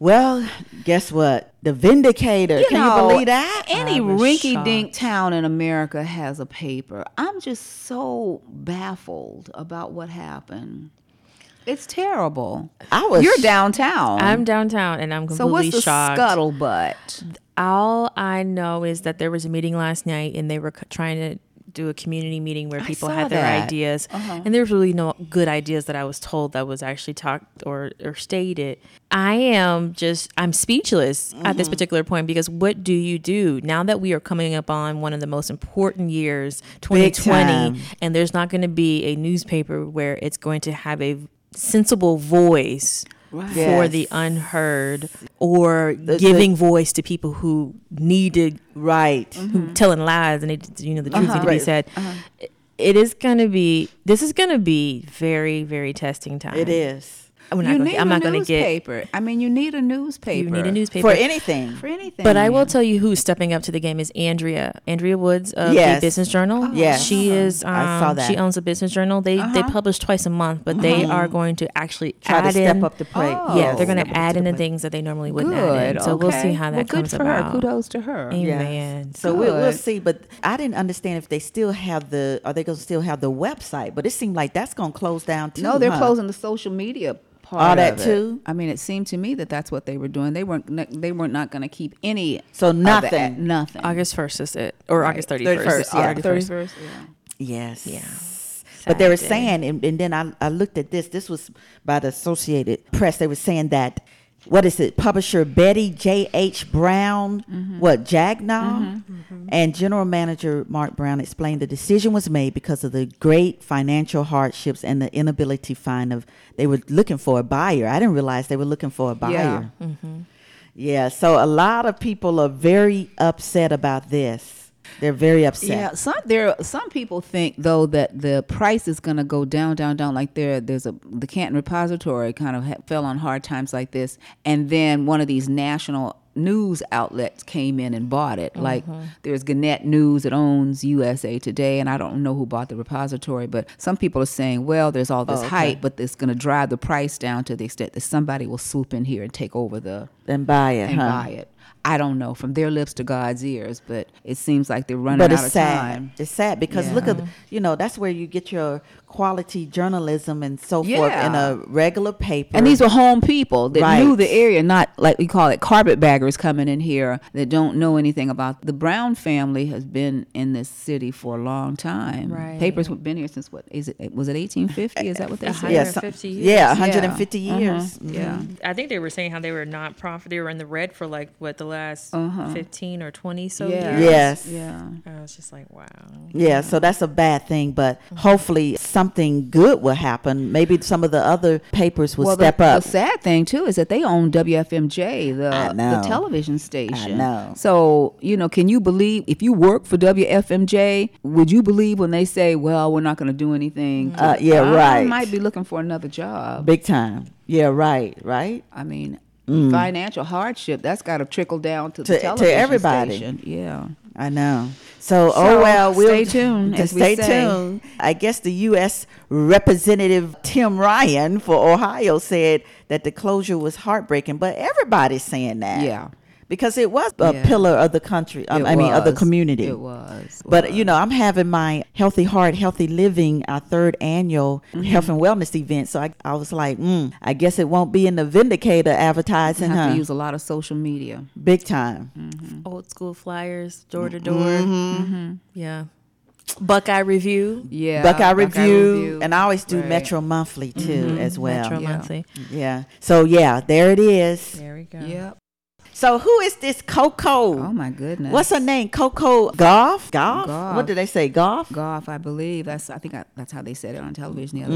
Speaker 3: Well, guess what? The Vindicator.
Speaker 4: You
Speaker 3: Can
Speaker 4: know,
Speaker 3: you believe that?
Speaker 4: Any
Speaker 5: I was
Speaker 4: rinky-dink town in America has a paper. I'm just so baffled about what happened. It's terrible.
Speaker 3: I was
Speaker 4: You're downtown.
Speaker 5: I'm downtown and I'm completely shocked.
Speaker 4: So what's the
Speaker 5: shocked.
Speaker 4: scuttlebutt?
Speaker 5: All I know is that there was a meeting last night and they were trying to do a community meeting where people had their
Speaker 4: that.
Speaker 5: ideas. Uh-huh. And there was really no good ideas that I was told that was actually talked or, or stated. I am just, I'm speechless at this mm-hmm. particular point because what do you do now that we are coming up on one of the most important years, 2020, and there's not going to be a newspaper where it's going to have a sensible voice for
Speaker 3: Yes.
Speaker 5: the unheard or giving voice to people who needed
Speaker 3: Right.
Speaker 5: who mm-hmm. telling lies and it, you know the truth uh-huh. need to be
Speaker 3: Right.
Speaker 5: said. Uh-huh. It is going to be. This is going to be very, very testing time.
Speaker 3: It is.
Speaker 5: I'm not
Speaker 4: you
Speaker 5: gonna,
Speaker 4: need
Speaker 5: I'm
Speaker 4: a
Speaker 5: not going to get.
Speaker 4: newspaper. I mean, you need a newspaper.
Speaker 5: You need a newspaper
Speaker 3: For anything.
Speaker 4: for anything.
Speaker 5: But I will tell you who's stepping up to the game is Andrea. Andrea Woods of
Speaker 3: Yes.
Speaker 5: the Business Journal.
Speaker 3: Yes.
Speaker 5: She is um,
Speaker 3: I saw that.
Speaker 5: she owns a business journal. They they publish twice a month, but they are going to actually
Speaker 3: Try to step
Speaker 5: in
Speaker 3: up the plate.
Speaker 4: Oh.
Speaker 5: yeah, they're going to add in
Speaker 3: the
Speaker 5: things that they normally wouldn't
Speaker 4: good.
Speaker 5: add in. So we'll see how that
Speaker 4: well,
Speaker 5: comes about.
Speaker 4: Her. Kudos to her.
Speaker 3: Yes.
Speaker 5: Amen.
Speaker 3: So we'll, we'll see. But I didn't understand if they still have the. Are they going to still have the website? But it seemed like that's going to close down too.
Speaker 4: No, they're
Speaker 3: huh?
Speaker 4: closing the social media part.
Speaker 3: All that
Speaker 4: of it.
Speaker 3: too?
Speaker 4: I mean, it seemed to me that that's what they were doing. They weren't. They were not going to keep any.
Speaker 3: So
Speaker 4: of the-
Speaker 3: nothing.
Speaker 4: nothing.
Speaker 5: August first is it, or
Speaker 4: Right.
Speaker 5: August thirty first?
Speaker 3: 31st, yeah.
Speaker 4: Thirty first. Yeah.
Speaker 3: Yes.
Speaker 5: Yeah.
Speaker 3: But they were saying, and, and then I, I looked at this. This was by the Associated Press. They were saying that, what is it? Publisher Betty J.H. Brown,
Speaker 4: Mm-hmm.
Speaker 3: what, Jagnow? Mm-hmm. Mm-hmm. And General Manager Mark Brown explained the decision was made because of the great financial hardships and the inability to find of, they were looking for a buyer. I didn't realize they were looking for a buyer.
Speaker 4: Yeah.
Speaker 3: Yeah, so a lot of people are very upset about this. They're very upset.
Speaker 4: Yeah, some there some people think though that the price is going to go down, down, down. Like there, there's a the Canton Repository kind of ha- fell on hard times like this, and then one of these national news outlets came in and bought it. Like mm-hmm. there's Gannett News that owns USA Today, and I don't know who bought the repository, but some people are saying, well, there's all this oh,
Speaker 3: okay.
Speaker 4: hype, but it's going to drive the price down to the extent that somebody will swoop in here and take over the
Speaker 3: And buy it,
Speaker 4: and
Speaker 3: huh?
Speaker 4: buy it. I don't know from their lips to God's ears, but it seems like they're running
Speaker 3: but
Speaker 4: out of
Speaker 3: sad.
Speaker 4: time.
Speaker 3: It's sad because look at you know that's where you get your quality journalism and so forth in a regular paper.
Speaker 4: And these were home people that
Speaker 3: Right.
Speaker 4: knew the area, not like we call it carpetbaggers coming in here that don't know anything about. The Brown family has been in this city for a long time.
Speaker 5: Right.
Speaker 4: Papers have been here since what is it? Was it 1850? Is that what they said?
Speaker 3: yeah,
Speaker 5: 150 years.
Speaker 3: yeah, 150
Speaker 4: Yeah. Uh-huh.
Speaker 3: years.
Speaker 4: Uh-huh. Yeah. Mm-hmm.
Speaker 5: I think they were saying how they were not profit. They were in the red for like what the last uh-huh. fifteen or twenty so
Speaker 4: Yeah.
Speaker 5: years.
Speaker 3: Yes.
Speaker 4: Yeah.
Speaker 5: I was just like, wow.
Speaker 3: Yeah, so that's a bad thing, but mm-hmm. hopefully something good will happen. Maybe some of the other papers will
Speaker 4: well,
Speaker 3: step
Speaker 4: the,
Speaker 3: up.
Speaker 4: the sad thing too is that they own WFMJ, the the television station.
Speaker 3: know.
Speaker 4: So you know, can you believe if you work for WFMJ, would you believe when they say, "Well, we're not going to do anything"? to-"
Speaker 3: Uh, yeah,
Speaker 4: I
Speaker 3: right.
Speaker 4: might be looking for another job.
Speaker 3: Big time. Yeah, right, right.
Speaker 4: I mean, financial hardship that's got to trickle down to,
Speaker 3: Mm. To-
Speaker 4: the
Speaker 3: to everybody.
Speaker 4: station. Yeah.
Speaker 3: I know. So, oh
Speaker 4: So,
Speaker 3: oh well, we'll
Speaker 4: stay tuned, as we
Speaker 3: stay tuned. I guess the U.S. Representative Tim Ryan for Ohio said that the closure was heartbreaking, but everybody's saying that.
Speaker 4: Yeah.
Speaker 3: Because it was a
Speaker 4: Yeah.
Speaker 3: pillar of the country. Um,
Speaker 4: It
Speaker 3: I mean, of the community.
Speaker 4: It was.
Speaker 3: But
Speaker 4: was.
Speaker 3: you know, I'm having my Healthy Heart, Healthy Living, our third annual
Speaker 4: Mm-hmm.
Speaker 3: health and wellness event. So I, I was like, mm, I guess it won't be in the Vindicator advertising,
Speaker 4: have
Speaker 3: huh?
Speaker 4: to use a lot of social media.
Speaker 3: Big time.
Speaker 5: Old school flyers, door to door.
Speaker 3: Mm-hmm.
Speaker 5: Yeah. Buckeye review.
Speaker 4: Yeah.
Speaker 3: Buckeye, Review,
Speaker 4: Review.
Speaker 3: and I always do
Speaker 4: Right.
Speaker 3: Metro Monthly too, as well.
Speaker 5: Metro
Speaker 4: Yeah.
Speaker 5: Monthly.
Speaker 3: Yeah. So yeah, there it is.
Speaker 5: There we go.
Speaker 4: Yep.
Speaker 3: So who is this Coco?
Speaker 4: Oh my goodness.
Speaker 3: What's her name? Coco Gauff? Gauff?
Speaker 4: Gauff.
Speaker 3: What did they say? Gauff?
Speaker 4: Gauff, I believe. That's I think I, that's how they said it on television the other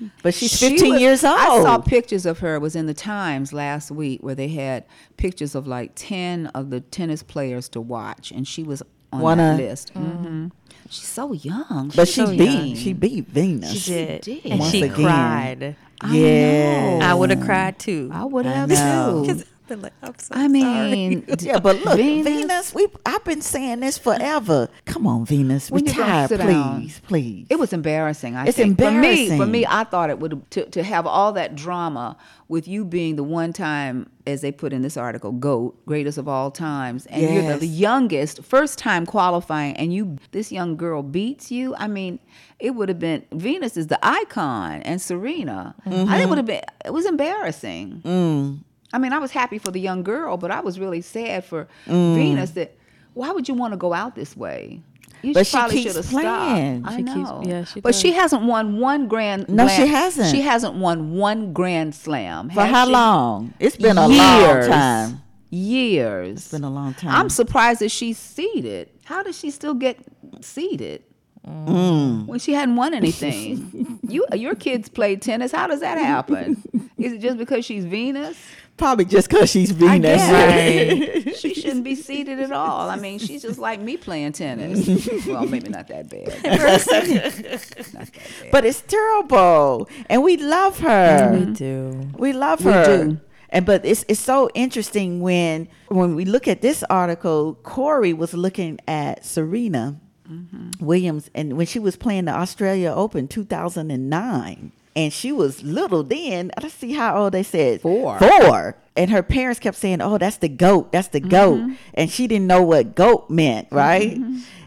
Speaker 4: day.
Speaker 3: But she's
Speaker 4: She
Speaker 3: 15
Speaker 4: was-
Speaker 3: years old.
Speaker 4: I saw pictures of her. It was in the Times last week where they had pictures of like ten of the tennis players to watch, and she was on
Speaker 3: Wanna-
Speaker 4: that list. hmm She's so young.
Speaker 3: but
Speaker 4: She's
Speaker 3: she
Speaker 4: so
Speaker 3: beat
Speaker 4: young.
Speaker 3: she beat Venus.
Speaker 5: She did.
Speaker 4: did.
Speaker 5: And
Speaker 3: Once
Speaker 5: she
Speaker 3: again.
Speaker 5: cried.
Speaker 4: I
Speaker 3: Yeah.
Speaker 4: know.
Speaker 5: I would have cried too.
Speaker 4: I would have
Speaker 3: know.
Speaker 4: too.
Speaker 5: Been like, I'm so
Speaker 4: I mean,
Speaker 3: Yeah, but look, Venus,
Speaker 4: Venus-
Speaker 3: we I've been saying this forever. Come on, Venus,
Speaker 4: When
Speaker 3: retire, please,
Speaker 4: down?
Speaker 3: please.
Speaker 4: It was embarrassing. I
Speaker 3: It's
Speaker 4: think. For me, for me, I thought it would to to have all that drama with you being the one time, as they put in this article, GOAT, greatest of all times, and you're the, the youngest, first time qualifying, and you this young girl beats you. I mean, it would have been Venus is the icon, and Serena. I think it mm-hmm. would have been. It was embarrassing. Mm. I mean, I was happy for the young girl, but I was really sad for
Speaker 3: Mm.
Speaker 4: Venus. That why would you want to go out this way? You
Speaker 3: But she
Speaker 4: probably
Speaker 3: keeps
Speaker 4: should have
Speaker 3: playing.
Speaker 4: stopped. I
Speaker 5: She keeps-
Speaker 4: know.
Speaker 5: yeah, she
Speaker 4: but she hasn't won one grand.
Speaker 3: No, she
Speaker 4: Slam.
Speaker 3: hasn't.
Speaker 4: She hasn't won one grand slam.
Speaker 3: For how
Speaker 4: she?
Speaker 3: long? It's been a
Speaker 4: Years.
Speaker 3: long time.
Speaker 4: Years.
Speaker 3: It's been a long time.
Speaker 4: I'm surprised that she's seated. How does she still get seated?
Speaker 3: Mm.
Speaker 4: When she hadn't won anything, you your kids played tennis. How does that happen? Is it just because she's Venus?
Speaker 3: Probably just because she's Venus.
Speaker 4: guess. she shouldn't be seated at all. I mean, she's just like me playing tennis. Well, maybe not that bad.
Speaker 3: But it's terrible, and we love her.
Speaker 5: We do.
Speaker 3: We love
Speaker 4: We
Speaker 3: her.
Speaker 4: do.
Speaker 3: And but it's it's so interesting when when we look at this article, Corey was looking at Serena
Speaker 4: Mm-hmm.
Speaker 3: Williams and when she was playing the Australia Open 2009 and she was little then. Let's see how old they said.
Speaker 4: Four.
Speaker 3: Four. And her parents kept saying, "Oh, that's the goat. That's the goat."
Speaker 4: Mm-hmm.
Speaker 3: And she didn't know what goat meant, right?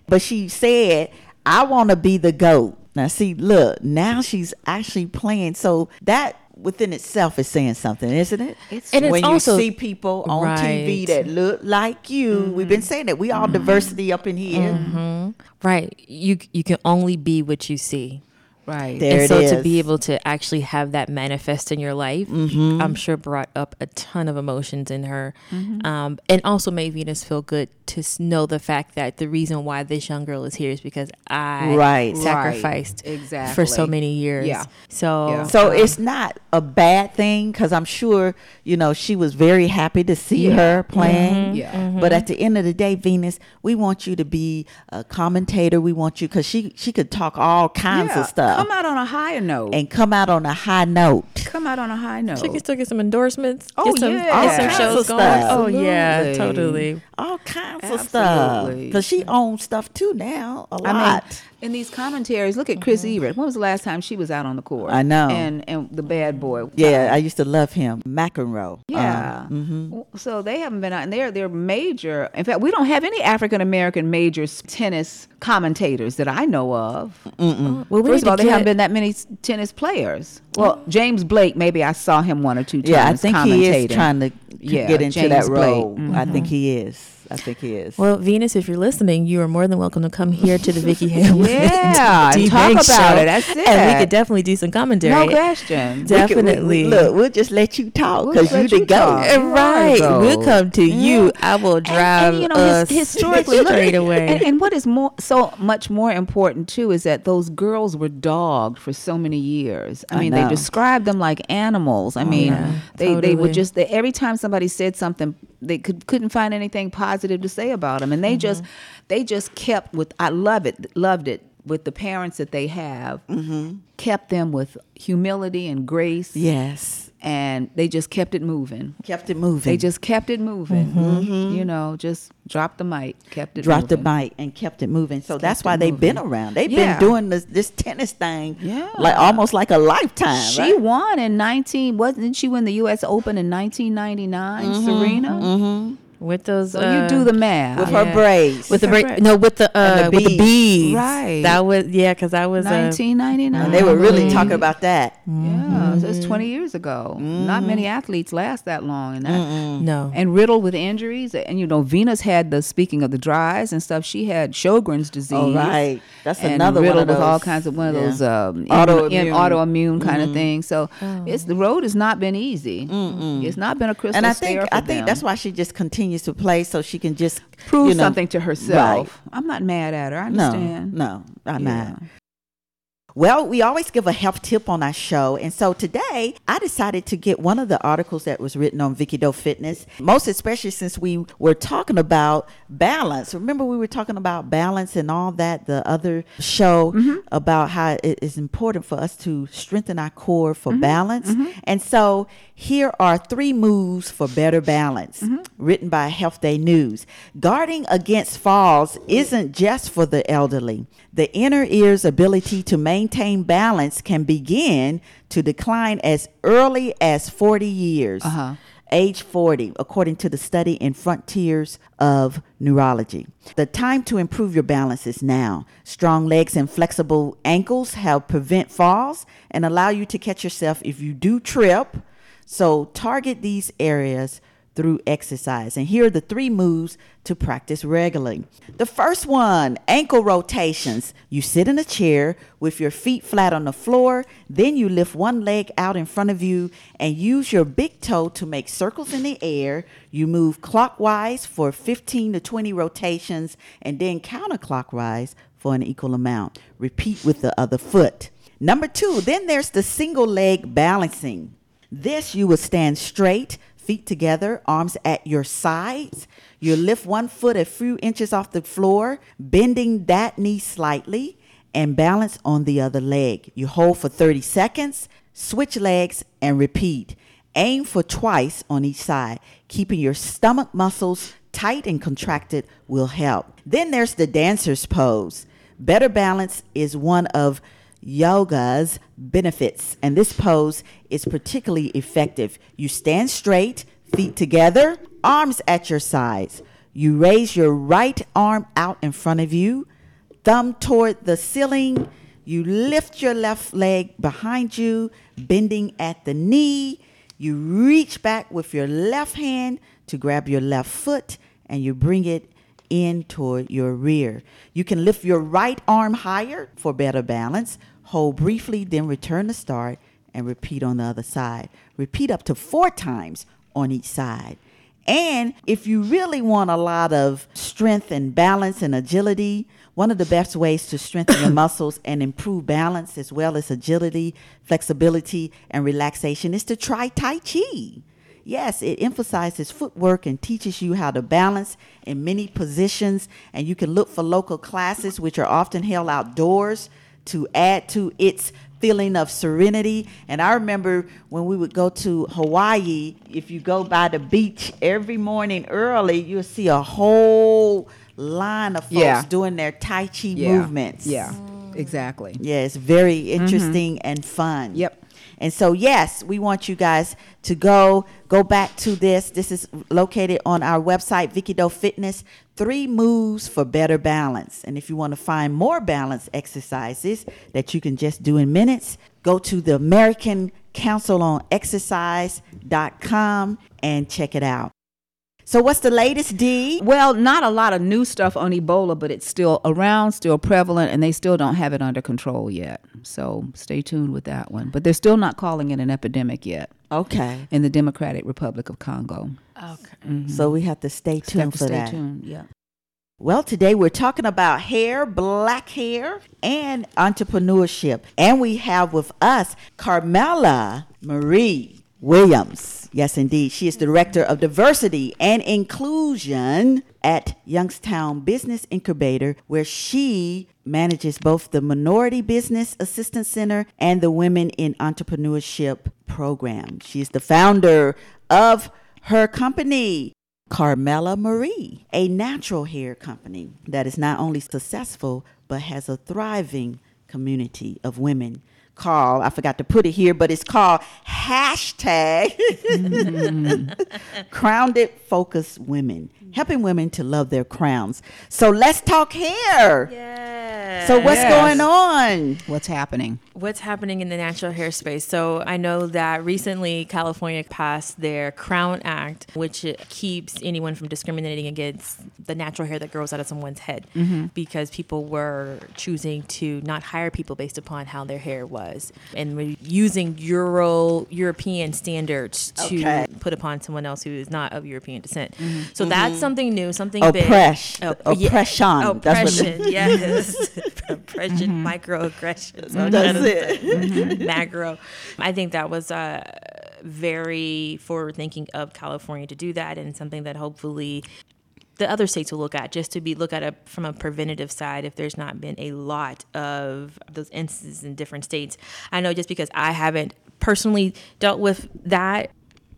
Speaker 3: But she said, "I want to be the goat." Now, see, look, now she's actually playing. So that within itself is saying something, isn't it?
Speaker 4: It's
Speaker 5: And it's
Speaker 3: when
Speaker 5: also-
Speaker 3: you see people on TV that look like you. We've been mm-hmm. saying that we all diversity up in here. Mm-hmm.
Speaker 5: Right. You you can only be what you see.
Speaker 4: Right.
Speaker 3: There
Speaker 5: and
Speaker 3: it
Speaker 5: so
Speaker 3: is.
Speaker 5: to be able to actually have that manifest in your life,
Speaker 3: Mm-hmm.
Speaker 5: I'm sure brought up a ton of emotions in her,
Speaker 3: Mm-hmm.
Speaker 5: um, and also made Venus feel good to know the fact that the reason why this young girl is here is because I
Speaker 3: Right.
Speaker 5: sacrificed
Speaker 4: Right.
Speaker 5: for so many years.
Speaker 4: Yeah.
Speaker 5: So
Speaker 4: Yeah.
Speaker 3: So it's not a bad thing because I'm sure you know she was very happy to see
Speaker 4: Yeah.
Speaker 3: her playing.
Speaker 4: Yeah.
Speaker 3: But at the end of the day, Venus, we want you to be a commentator. We want you because she she could talk all kinds
Speaker 4: Yeah.
Speaker 3: of stuff
Speaker 4: Come out on a higher note.
Speaker 3: and come out on a high note.
Speaker 4: come out on a high note.
Speaker 5: She can still get some endorsements.
Speaker 4: Oh,
Speaker 5: get some,
Speaker 4: yeah.
Speaker 5: get
Speaker 4: All
Speaker 5: some
Speaker 4: kinds
Speaker 5: shows
Speaker 3: of
Speaker 5: going.
Speaker 3: stuff.
Speaker 5: Oh yeah, totally.
Speaker 3: All kinds of stuff because she owns stuff too now. A lot.
Speaker 4: mean, in these commentaries, look at Chris mm-hmm. Evert. When was the last time she was out on the court?
Speaker 3: I know.
Speaker 4: And and the bad boy.
Speaker 3: yeah, I used to love him, McEnroe.
Speaker 4: Yeah.
Speaker 3: Um,
Speaker 4: W- mm-hmm. So they haven't been out, and they're they're major. In fact, we don't have any African American major tennis commentators that I know of.
Speaker 5: Well, we
Speaker 4: First of all,
Speaker 5: to
Speaker 4: there haven't been that many tennis players. Well, James Blake, maybe I saw him one or two times.
Speaker 3: yeah, I think he is trying to
Speaker 4: Yeah,
Speaker 3: get into
Speaker 4: James
Speaker 3: that
Speaker 4: Blake.
Speaker 3: role. I think mm-hmm. he is. I think he is.
Speaker 5: Well, Venus, if you're listening, you are more than welcome to come here to the Vicky Haywood.
Speaker 4: Yeah,
Speaker 5: D
Speaker 4: talk about
Speaker 5: show,
Speaker 4: it. That's it.
Speaker 5: And we could definitely do some commentary.
Speaker 4: No question.
Speaker 3: We could- we-
Speaker 5: Definitely.
Speaker 3: look, we'll just let you talk
Speaker 4: We'll
Speaker 3: because
Speaker 4: let
Speaker 3: you the
Speaker 4: you
Speaker 3: goat.
Speaker 4: talk.
Speaker 5: Uh, Right,
Speaker 4: Go.
Speaker 5: we'll come to you. I will drive
Speaker 4: and, you know,
Speaker 5: us
Speaker 4: his, historically,
Speaker 5: straight away.
Speaker 4: And, and what is more so much more important too is that those girls were dogged for so many years. I
Speaker 3: I
Speaker 4: mean, they described them like animals. I mean,
Speaker 5: yeah,
Speaker 4: they they would just they, every time somebody said something, they could couldn't find anything positive to say about them, and they mm-hmm. just they just kept with. I love it, loved it with the parents that they have. Mm-hmm. Kept them with humility and grace,
Speaker 3: Yes,
Speaker 4: and they just kept it moving.
Speaker 3: kept it moving.
Speaker 4: They just kept it moving. Mm-hmm. You know, just dropped the mic, kept it
Speaker 3: dropped the mic and kept it moving. So that's why they've been around. They've
Speaker 4: Yeah.
Speaker 3: been doing this this tennis thing,
Speaker 4: Yeah.
Speaker 3: like almost like a lifetime.
Speaker 4: She
Speaker 3: right?
Speaker 4: won in 19 wasn't she win the US Open in 1999, Serena?
Speaker 5: With those.
Speaker 4: So
Speaker 5: uh,
Speaker 4: you do the math.
Speaker 3: with her braids.
Speaker 5: with the
Speaker 4: Her
Speaker 5: break,
Speaker 4: break-
Speaker 5: no, with the uh,
Speaker 3: the
Speaker 5: with the
Speaker 3: beads.
Speaker 5: beads,
Speaker 4: Right.
Speaker 5: That was yeah, because I was uh,
Speaker 4: 1999.
Speaker 3: they were really talking about that.
Speaker 4: yeah, so that's 20 years ago. Not many athletes last that long and that
Speaker 5: no.
Speaker 4: and riddled with injuries and you know Venus had the speaking of the dries and stuff she had Sjogren's disease
Speaker 3: Oh, right. That's
Speaker 4: and
Speaker 3: another one
Speaker 4: riddled
Speaker 3: of
Speaker 4: with all kinds of one of
Speaker 3: yeah.
Speaker 4: those um,
Speaker 3: Autoimmune.
Speaker 4: in, autoimmune kind of thing so it's the road has not been easy it's not been a crystal
Speaker 3: And I think
Speaker 4: for
Speaker 3: I think that's why she just continues to play so she can just
Speaker 4: prove
Speaker 3: you know,
Speaker 4: something to herself I'm not mad at her I
Speaker 3: No,
Speaker 4: understand
Speaker 3: no, I'm
Speaker 4: Yeah.
Speaker 3: not. Well, we always give a health tip on our show. And so today I decided to get one of the articles that was written on Vicky Doe Fitness, most especially since we were talking about balance. Remember, we were talking about balance and all that, the other show mm-hmm. about how it is important for us to strengthen our core for mm-hmm. balance. Mm-hmm. And so here are three moves for better balance, written by Health Day News. Guarding against falls isn't just for the elderly. The inner ear's ability to maintain balance can begin to decline as early as 40 years.
Speaker 4: Uh-huh.
Speaker 3: Age 40, according to the study in Frontiers of Neurology. The time to improve your balance is now. Strong legs and flexible ankles help prevent falls and allow you to catch yourself if you do trip. So target these areas through exercise. And here are the three moves to practice regularly. The first one, ankle rotations. You sit in a chair with your feet flat on the floor, then you lift one leg out in front of you and use your big toe to make circles in the air. You move clockwise for 15 to 20 rotations and then counterclockwise for an equal amount. Repeat with the other foot. Number two, then there's the single leg balancing. This you will stand straight, feet together, arms at your sides. You lift one foot a few inches off the floor, bending that knee slightly, and balance on the other leg. You hold for 30 seconds, switch legs, and repeat. Aim for twice on each side. Keeping your stomach muscles tight and contracted will help. Then there's the dancer's pose. Better balance is one of yoga's benefits, and this pose is particularly effective. You stand straight, feet together, arms at your sides. You raise your right arm out in front of you, thumb toward the ceiling. You lift your left leg behind you, bending at the knee. You reach back with your left hand to grab your left foot and you bring it in toward your rear. You can lift your right arm higher for better balance. Hold briefly, then return to start and repeat on the other side. Repeat up to four times on each side. And if you really want a lot of strength and balance and agility, one of the best ways to strengthen your muscles and improve balance as well as agility, flexibility, and relaxation is to try Tai Chi. Yes, it emphasizes footwork and teaches you how to balance in many positions. And you can look for local classes, which are often held outdoors, to add to its feeling of serenity. And I remember when we would go to Hawaii, if you go by the beach every morning early, you'll see a whole line of folks
Speaker 4: Yeah.
Speaker 3: doing their Tai Chi
Speaker 4: Yeah.
Speaker 3: movements.
Speaker 4: Yeah, exactly.
Speaker 3: Yeah, it's very interesting and fun.
Speaker 4: Mm-hmm. Yep.
Speaker 3: And so, yes, we want you guys to go go back to this. This is located on our website, Vicky Doe Fitness. Three moves for better balance. And if you want to find more balance exercises that you can just do in minutes, go to the American Council on Exercise.com and check it out. So, what's the latest, D?
Speaker 4: Well, not a lot of new stuff on Ebola, but it's still around, still prevalent, and they still don't have it under control yet. So stay tuned with that one. But they're still not calling it an epidemic yet
Speaker 3: Okay.
Speaker 4: in the Democratic Republic of Congo.
Speaker 5: Okay. Mm-hmm.
Speaker 3: So, we have to stay tuned
Speaker 4: to
Speaker 3: for
Speaker 4: stay
Speaker 3: that.
Speaker 4: Stay tuned. Yeah.
Speaker 3: Well, today we're talking about hair, black hair, and entrepreneurship. And we have with us Carmela Marie Williams. Yes, indeed. She is Director of Diversity and Inclusion at Youngstown Business Incubator, where she manages both the Minority Business Assistance Center and the Women in Entrepreneurship program. She is the founder of her company, Carmela Marie, a natural hair company that is not only successful but has a thriving community of women. Carl, I forgot to put it here, but it's called hashtag mm-hmm. Crowned Focus Women, helping women to love their crowns. So let's talk hair.
Speaker 5: Yeah.
Speaker 3: So what's
Speaker 4: Yes.
Speaker 3: going on?
Speaker 4: What's happening?
Speaker 5: What's happening in the natural hair space? So I know that recently California passed their Crown Act, which keeps anyone from discriminating against the natural hair that grows out of someone's head, mm-hmm. because people were choosing to not hire people based upon how their hair was, and we're using Euro European standards to
Speaker 3: Okay.
Speaker 5: put upon someone else who is not of European descent. Mm-hmm. So that's mm-hmm. something new, something big.
Speaker 3: Oppress-
Speaker 5: Oh,
Speaker 3: oppression. That's what it-
Speaker 5: Oppression. Oppression, microaggressions. all
Speaker 3: That's it.
Speaker 5: macro. I think that was uh, very forward thinking of California to do that, and something that hopefully the other states will look at just to be look at from a preventative side if there's not been a lot of those instances in different states i know just because i haven't personally dealt with that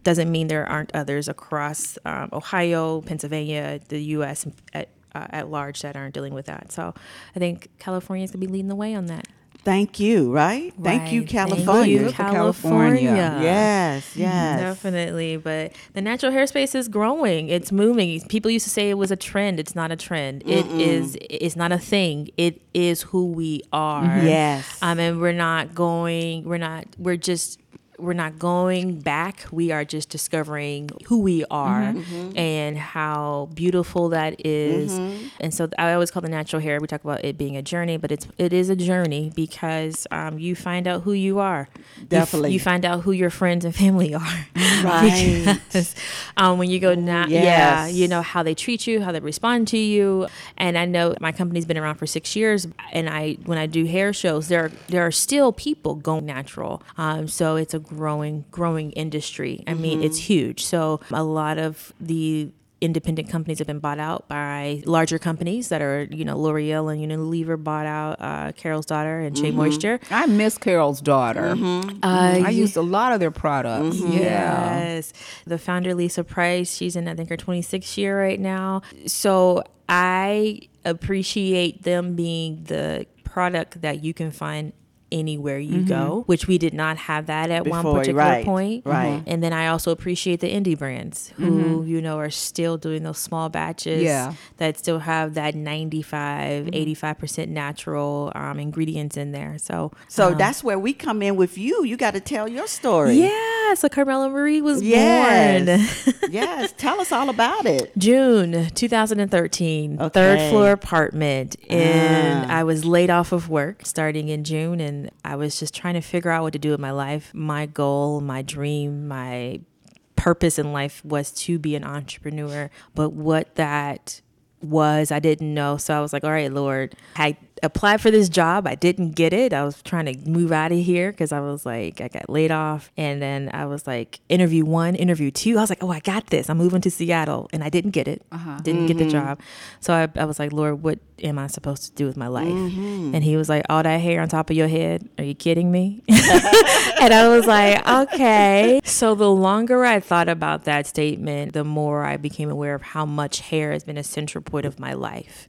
Speaker 5: doesn't mean there aren't others across um, ohio pennsylvania the us at, uh, at large that aren't dealing with that so i think california is going to be leading the way on that
Speaker 3: Thank you, right? Thank you, California.
Speaker 5: Thank you,
Speaker 4: California.
Speaker 5: California.
Speaker 3: Yes, yes.
Speaker 5: Definitely, but the natural hair space is growing. It's moving. People used to say it was a trend. It's not a trend. It is. It's not a thing. It is who we are.
Speaker 3: Yes.
Speaker 5: Um, and we're not going. We're not. We're just we're not going back. We are just discovering who we are
Speaker 3: Mm-hmm.
Speaker 5: and how beautiful that is. And so I always call the natural hair. We talk about it being a journey, but it's it is a journey because um, you find out who you are. You f-
Speaker 3: Definitely.
Speaker 5: you, find out who your friends and family are.
Speaker 3: Right.
Speaker 5: because um, when you go now, yeah, you know how they treat you, how they respond to you. And I know my company's been around for six years, and I when I do hair shows, there there are still people going natural. Um, so it's a growing growing industry. I mean, mm-hmm. it's huge. So a lot of the independent companies have been bought out by larger companies that are, you know, L'Oreal and Unilever bought out uh, Carol's daughter and Shea mm-hmm. Moisture.
Speaker 4: I miss Carol's daughter. Mm-hmm.
Speaker 5: Uh,
Speaker 4: I used a lot of their products. Yeah.
Speaker 5: Yes. The founder, Lisa Price, she's in, I think, her 26th year right now. So I appreciate them being the product that you can find anywhere you go, which we did not have that at one particular
Speaker 3: right,
Speaker 5: point.
Speaker 3: right.
Speaker 5: And then I also appreciate the indie brands who, you know, are still doing those small batches
Speaker 4: Yeah.
Speaker 5: that still have that 95,
Speaker 3: Mm-hmm.
Speaker 5: 85% natural um, ingredients in there. So,
Speaker 3: So
Speaker 5: um,
Speaker 3: that's where we come in with you. You got to tell your story.
Speaker 5: yeah, so Carmela Marie was born.
Speaker 3: Yes. yes. Tell us all about it.
Speaker 5: June 2013,
Speaker 3: Okay.
Speaker 5: third floor apartment. And
Speaker 3: Ah.
Speaker 5: I was laid off of work starting in June. And I was just trying to figure out what to do with my life. My goal, my dream, my purpose in life was to be an entrepreneur. But what that was, I didn't know. So I was like, all right, Lord, I applied for this job. I didn't get it. I was trying to move out of here because I was like, I got laid off. And then I was like, interview one, interview two. I was like, oh, I got this. I'm moving to Seattle. And I didn't get it. Uh-huh. Didn't get the mm-hmm. job. So I, I was like, Lord, what am I supposed to do with my life? Mm-hmm. And he was like, all that hair on top of your head. Are you kidding me? and I was like, okay. So the longer I thought about that statement, the more I became aware of how much hair has been a central point of my life.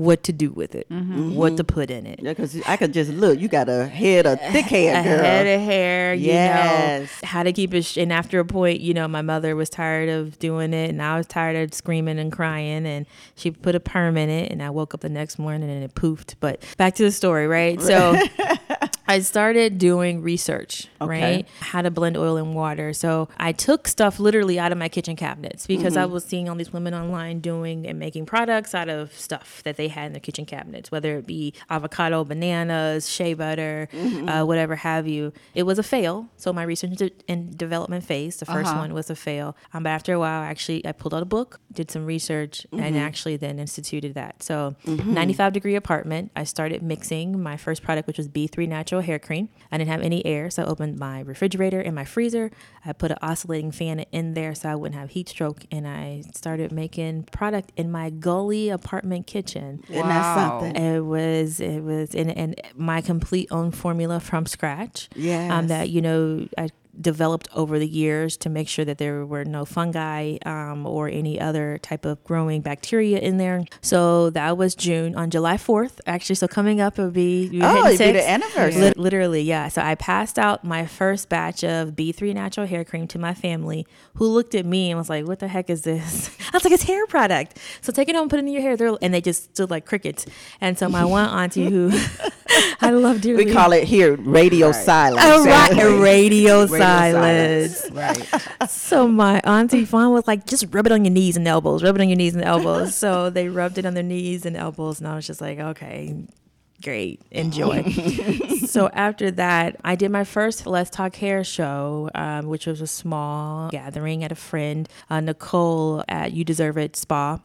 Speaker 5: What to do with it, mm-hmm. what mm-hmm. to put in it.
Speaker 3: Yeah, because I could just look. You got a head of thick hair,
Speaker 5: A
Speaker 3: girl.
Speaker 5: head of hair, you
Speaker 3: Yes.
Speaker 5: know, how to keep it. Sh- and after a point, you know, my mother was tired of doing it, and I was tired of screaming and crying, and she put a perm in it, and I woke up the next morning and it poofed. But back to the story, right? So I started doing research,
Speaker 3: Okay.
Speaker 5: right? How to blend oil and water. So I took stuff literally out of my kitchen cabinets because I mm-hmm. was seeing all these women online doing and making products out of stuff that they had in their kitchen cabinets, whether it be avocado, bananas, shea butter, mm-hmm. uh, whatever have you. It was a fail. So my research and development phase, the 1st uh-huh. one was a fail. Um, but after a while, actually, I pulled out a book, did some research, and mm-hmm. actually then instituted that. So 95 degree apartment. I started mixing my first product, which was B3 natural hair cream. I didn't have any air, so I opened my refrigerator and my freezer. I put an oscillating fan in there so I wouldn't have heat stroke, and I started making product in my gully apartment kitchen.
Speaker 3: Isn't that
Speaker 4: Wow.
Speaker 3: something?
Speaker 5: It was it was and, and my complete own formula from scratch.
Speaker 3: Yes.
Speaker 5: Um, that you know I developed over the years to make sure that there were no fungi um, or any other type of growing bacteria in there. So that was June on July fourth. Actually, so coming up it would be
Speaker 3: Oh, it'd be the anniversary.
Speaker 5: Lit- literally, yeah. So I passed out my first batch of B3 natural hair cream to my family, who looked at me and was like, "What the heck is this?" I was like, "It's hair product." So take it home, put it in your hair. And they just stood like crickets. And so my one auntie, who I love dearly,
Speaker 3: We call it here radio silence.
Speaker 5: a ra-
Speaker 3: So-
Speaker 5: a radio,
Speaker 4: Radio
Speaker 5: silence.
Speaker 4: Right.
Speaker 5: So my auntie Fawn was like, just rub it on your knees and elbows, rub it on your knees and elbows. so they rubbed it on their knees and elbows, and I was just like, okay, great, enjoy. so after that, I did my first Let's Talk Hair show, um, which was a small gathering at a friend, uh, Nicole at You Deserve It Spa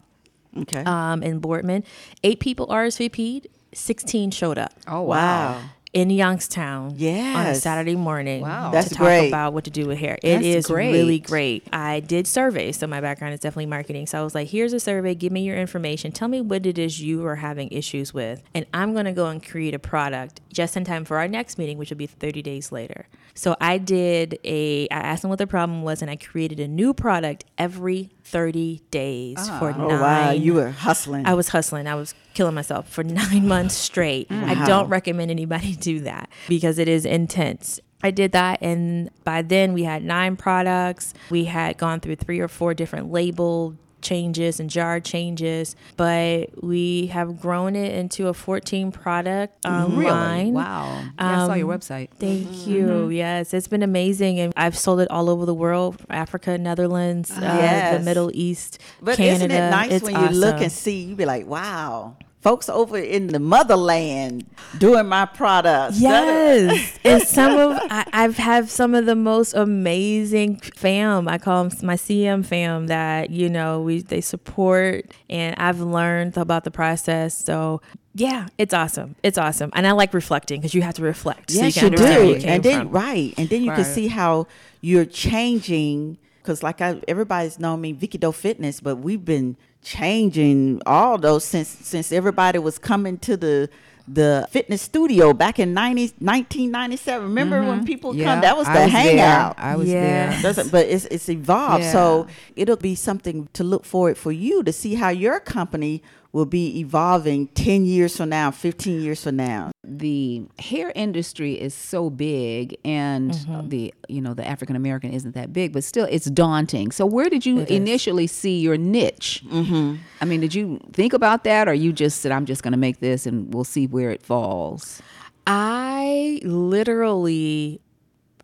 Speaker 3: Okay.
Speaker 5: um, in Boardman. Eight people RSVP'd, 16 showed up
Speaker 4: Oh wow.
Speaker 3: wow.
Speaker 5: in Youngstown on a Saturday morning
Speaker 4: Wow.
Speaker 3: That's
Speaker 5: to talk
Speaker 3: great.
Speaker 5: about what to do with hair. It
Speaker 4: That's
Speaker 5: is
Speaker 4: great.
Speaker 5: really great. I did surveys, so my background is definitely marketing. So I was like, here's a survey, give me your information, tell me what it is you are having issues with, and I'm going to go and create a product just in time for our next meeting, which will be 30 days later. So I did a I asked them what the problem was and I created a new product every 30 days ah. for
Speaker 3: Oh
Speaker 5: nine
Speaker 3: wow, you were hustling.
Speaker 5: I was hustling. I was killing myself for nine months straight. I don't recommend anybody do that because it is intense. I did that, and by then we had nine products. We had gone through three or four different label changes and jar changes, but we have grown it into a 14 product um,
Speaker 4: Really?
Speaker 5: line.
Speaker 4: Wow. Yeah, I saw your
Speaker 5: Um,
Speaker 4: website.
Speaker 5: Thank you. Yes, it's been amazing, and I've sold it all over the world: Africa, Netherlands, uh,
Speaker 3: Yes.
Speaker 5: the Middle East,
Speaker 3: But
Speaker 5: Canada.
Speaker 3: isn't it nice
Speaker 5: It's
Speaker 3: when you look and see, You'd be like, wow, folks over in the motherland doing my products.
Speaker 5: Yes, and some of I, I've have some of the most amazing fam. I call them my CM fam that you know we they support, and I've learned about the process. So yeah, it's awesome. It's awesome, and I like reflecting because you have to reflect. so
Speaker 3: Yes,
Speaker 5: you,
Speaker 3: you,
Speaker 5: where
Speaker 3: do.
Speaker 5: you
Speaker 3: And then
Speaker 5: from.
Speaker 3: right, and then you can see how you're changing. Because like I, everybody's known me, Vicky Doe Fitness, but we've been changing all those since since everybody was coming to the the fitness studio back in 90, 1997. Remember when people
Speaker 4: Mm-hmm. Yeah,
Speaker 3: come? That was the
Speaker 4: I was there.
Speaker 3: hangout.
Speaker 4: I was
Speaker 5: Yeah.
Speaker 4: there.
Speaker 3: Doesn't, but it's it's evolved. So it'll be something to look forward for you to see how your company will be evolving 10 years from now, 15 years from now.
Speaker 4: the hair industry is so big and the you know the african american isn't that big but still it's daunting. So where did you initially see your niche? Mm-hmm. i mean did you think about that or you just said i'm just going to make this and we'll see where it falls
Speaker 5: I literally,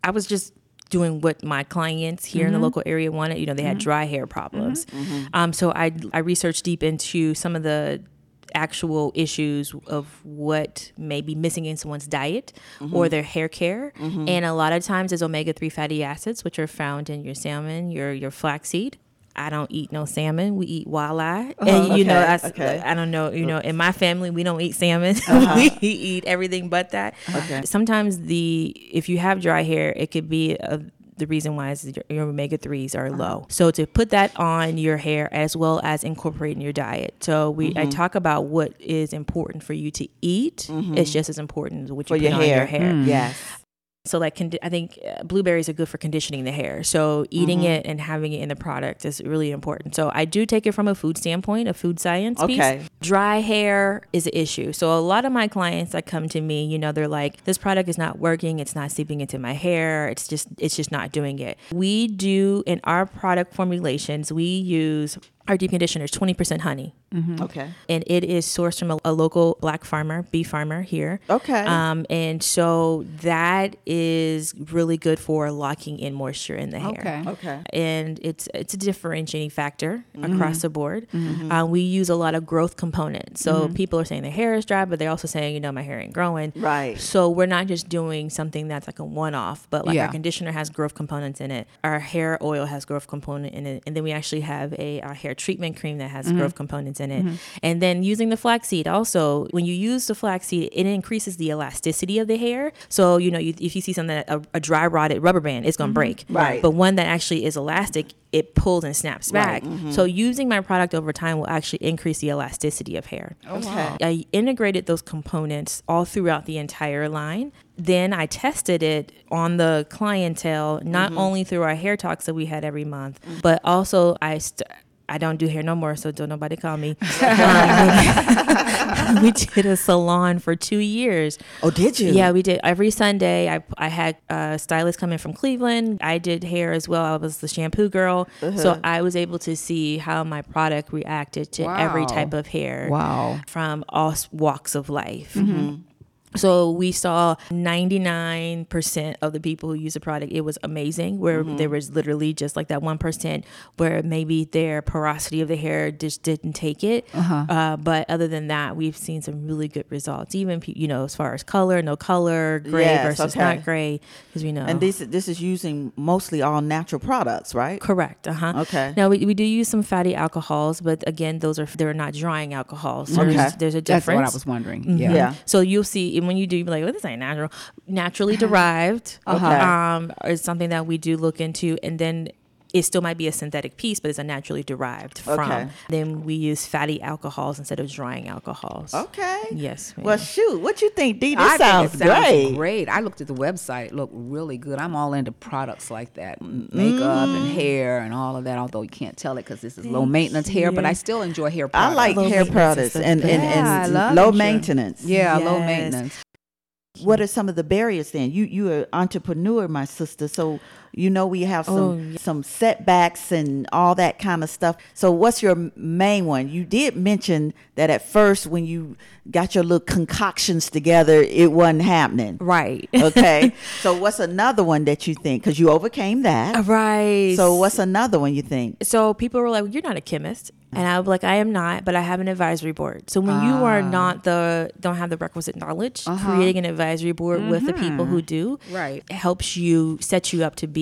Speaker 5: I was just doing what my clients here in the mm-hmm. local area wanted. You know, they had mm-hmm. dry hair problems. Mm-hmm. Um, so I I researched deep into some of the actual issues of what may be missing in someone's diet or their hair care. And a lot of times there's omega-3 fatty acids, which are found in your salmon, your your flaxseed. I don't eat no salmon. We eat walleye, oh, and you know, I,
Speaker 3: okay.
Speaker 5: I don't know. You know, in my family, we don't eat salmon. Uh-huh. we eat everything but that.
Speaker 3: Okay.
Speaker 5: Sometimes the if you have dry hair, it could be a, the reason why is your, your omega threes are low. Uh-huh. So to put that on your hair as well as incorporating your diet. So we I mm-hmm. talk about what is important for you to eat. Mm-hmm. It's just as important as what you
Speaker 3: For
Speaker 5: put
Speaker 3: your
Speaker 5: on
Speaker 3: hair.
Speaker 5: your hair. Mm. Mm.
Speaker 3: Yes.
Speaker 5: So like condi- I think uh, blueberries are good for conditioning the hair. So eating it and having it in the product is really important. So I do take it from a food standpoint, a food science
Speaker 3: Okay.
Speaker 5: piece. Dry hair is an issue. So a lot of my clients that come to me, you know, they're like, this product is not working. It's not seeping into my hair. It's just it's just not doing it. We do in our product formulations, we use our deep conditioner is 20% honey
Speaker 3: Okay.
Speaker 5: and it is sourced from a, a local black farmer, bee farmer here.
Speaker 3: Okay.
Speaker 5: Um, and so that is really good for locking in moisture in the hair.
Speaker 4: Okay.
Speaker 3: Okay.
Speaker 5: And it's it's a differentiating factor
Speaker 3: Mm-hmm.
Speaker 5: across the board. Uh, we use a lot of growth components. So people are saying their hair is dry, but they're also saying, you know, my hair ain't growing.
Speaker 3: Right.
Speaker 5: So we're not just doing something that's like a one off, but like
Speaker 4: Yeah.
Speaker 5: our conditioner has growth components in it. Our hair oil has growth component in it. And then we actually have a our hair treatment cream that has mm-hmm. growth components in it. Mm-hmm. And then using the flaxseed also, when you use the flaxseed, it increases the elasticity of the hair. So, you know, you, if you see something a, a dry rotted rubber band, it's going to mm-hmm. break.
Speaker 3: Right.
Speaker 5: But one that actually is elastic, it pulls and snaps back. So using my product over time will actually increase the elasticity of hair.
Speaker 3: Oh, okay.
Speaker 5: I integrated those components all throughout the entire line. Then I tested it on the clientele, not only through our hair talks that we had every month, but also I. St- I don't do hair no more, so don't nobody call me. Um, we did a salon for two years.
Speaker 3: Oh, did you?
Speaker 5: Yeah, we did every Sunday. I I had a stylist come in from Cleveland. I did hair as well. I was the shampoo girl,
Speaker 3: Uh-huh.
Speaker 5: so I was able to see how my product reacted to every type of hair
Speaker 4: Wow.
Speaker 5: from all walks of life.
Speaker 3: Mm-hmm.
Speaker 5: So we saw 99% of the people who use the product, it was amazing. Where
Speaker 3: Mm-hmm.
Speaker 5: there was literally just like that 1% where maybe their porosity of the hair just didn't take it.
Speaker 3: Uh-huh.
Speaker 5: Uh, but other than that, we've seen some really good results. Even, you know, as far as color, no color, gray
Speaker 3: Yes,
Speaker 5: versus
Speaker 3: okay.
Speaker 5: not gray, because we know.
Speaker 3: And this this is using mostly all natural products, right?
Speaker 5: Correct. Uh huh.
Speaker 3: Okay.
Speaker 5: Now we, we do use some fatty alcohols, but again, those are they're not drying alcohols. So
Speaker 3: Okay.
Speaker 5: there's, there's a
Speaker 4: That's
Speaker 5: difference.
Speaker 4: what I was wondering.
Speaker 5: Mhm.
Speaker 4: Yeah.
Speaker 3: Yeah.
Speaker 5: So you'll see and when you do, you'll be like, "Well, this ain't natural." Naturally derived,
Speaker 3: Okay.
Speaker 5: um, is something that we do look into, and then it still might be a synthetic piece, but it's a naturally derived from.
Speaker 3: Okay.
Speaker 5: Then we use fatty alcohols instead of drying alcohols.
Speaker 3: Okay.
Speaker 5: Yes.
Speaker 3: Well, shoot, what you think, Dee? This
Speaker 4: I
Speaker 3: sounds,
Speaker 4: think it sounds
Speaker 3: great.
Speaker 4: great. I looked at the website; it looked really good. I'm all into products like that, m- makeup and
Speaker 3: Mm.
Speaker 4: hair and all of that. Although you can't tell it because this is low maintenance hair, but I still enjoy hair products.
Speaker 3: I
Speaker 4: products.
Speaker 3: like
Speaker 5: Low
Speaker 3: hair
Speaker 5: maintenance
Speaker 3: products
Speaker 5: is the
Speaker 3: and, and,
Speaker 4: best. Yeah, I
Speaker 3: and
Speaker 4: love
Speaker 3: low
Speaker 4: insurance.
Speaker 3: maintenance.
Speaker 4: yeah, low
Speaker 5: Yes.
Speaker 4: maintenance.
Speaker 3: What are some of the barriers then? You you are entrepreneur, my sister. So You know, we have some
Speaker 5: Oh, yeah.
Speaker 3: some setbacks and all that kind of stuff. So, what's your main one? You did mention that at first, when you got your little concoctions together, it wasn't happening.
Speaker 5: Right.
Speaker 3: Okay. so, what's another one that you think? Because you overcame that.
Speaker 5: Uh, right.
Speaker 3: So, what's another one you think?
Speaker 5: so people were like, well, "You're not a chemist," and I was like, "I am not, but I have an advisory board." So when you are ah. not the don't have the requisite knowledge, uh-huh. creating an advisory board with the people mm-hmm. who do,
Speaker 4: Right.
Speaker 5: helps you set you up to be.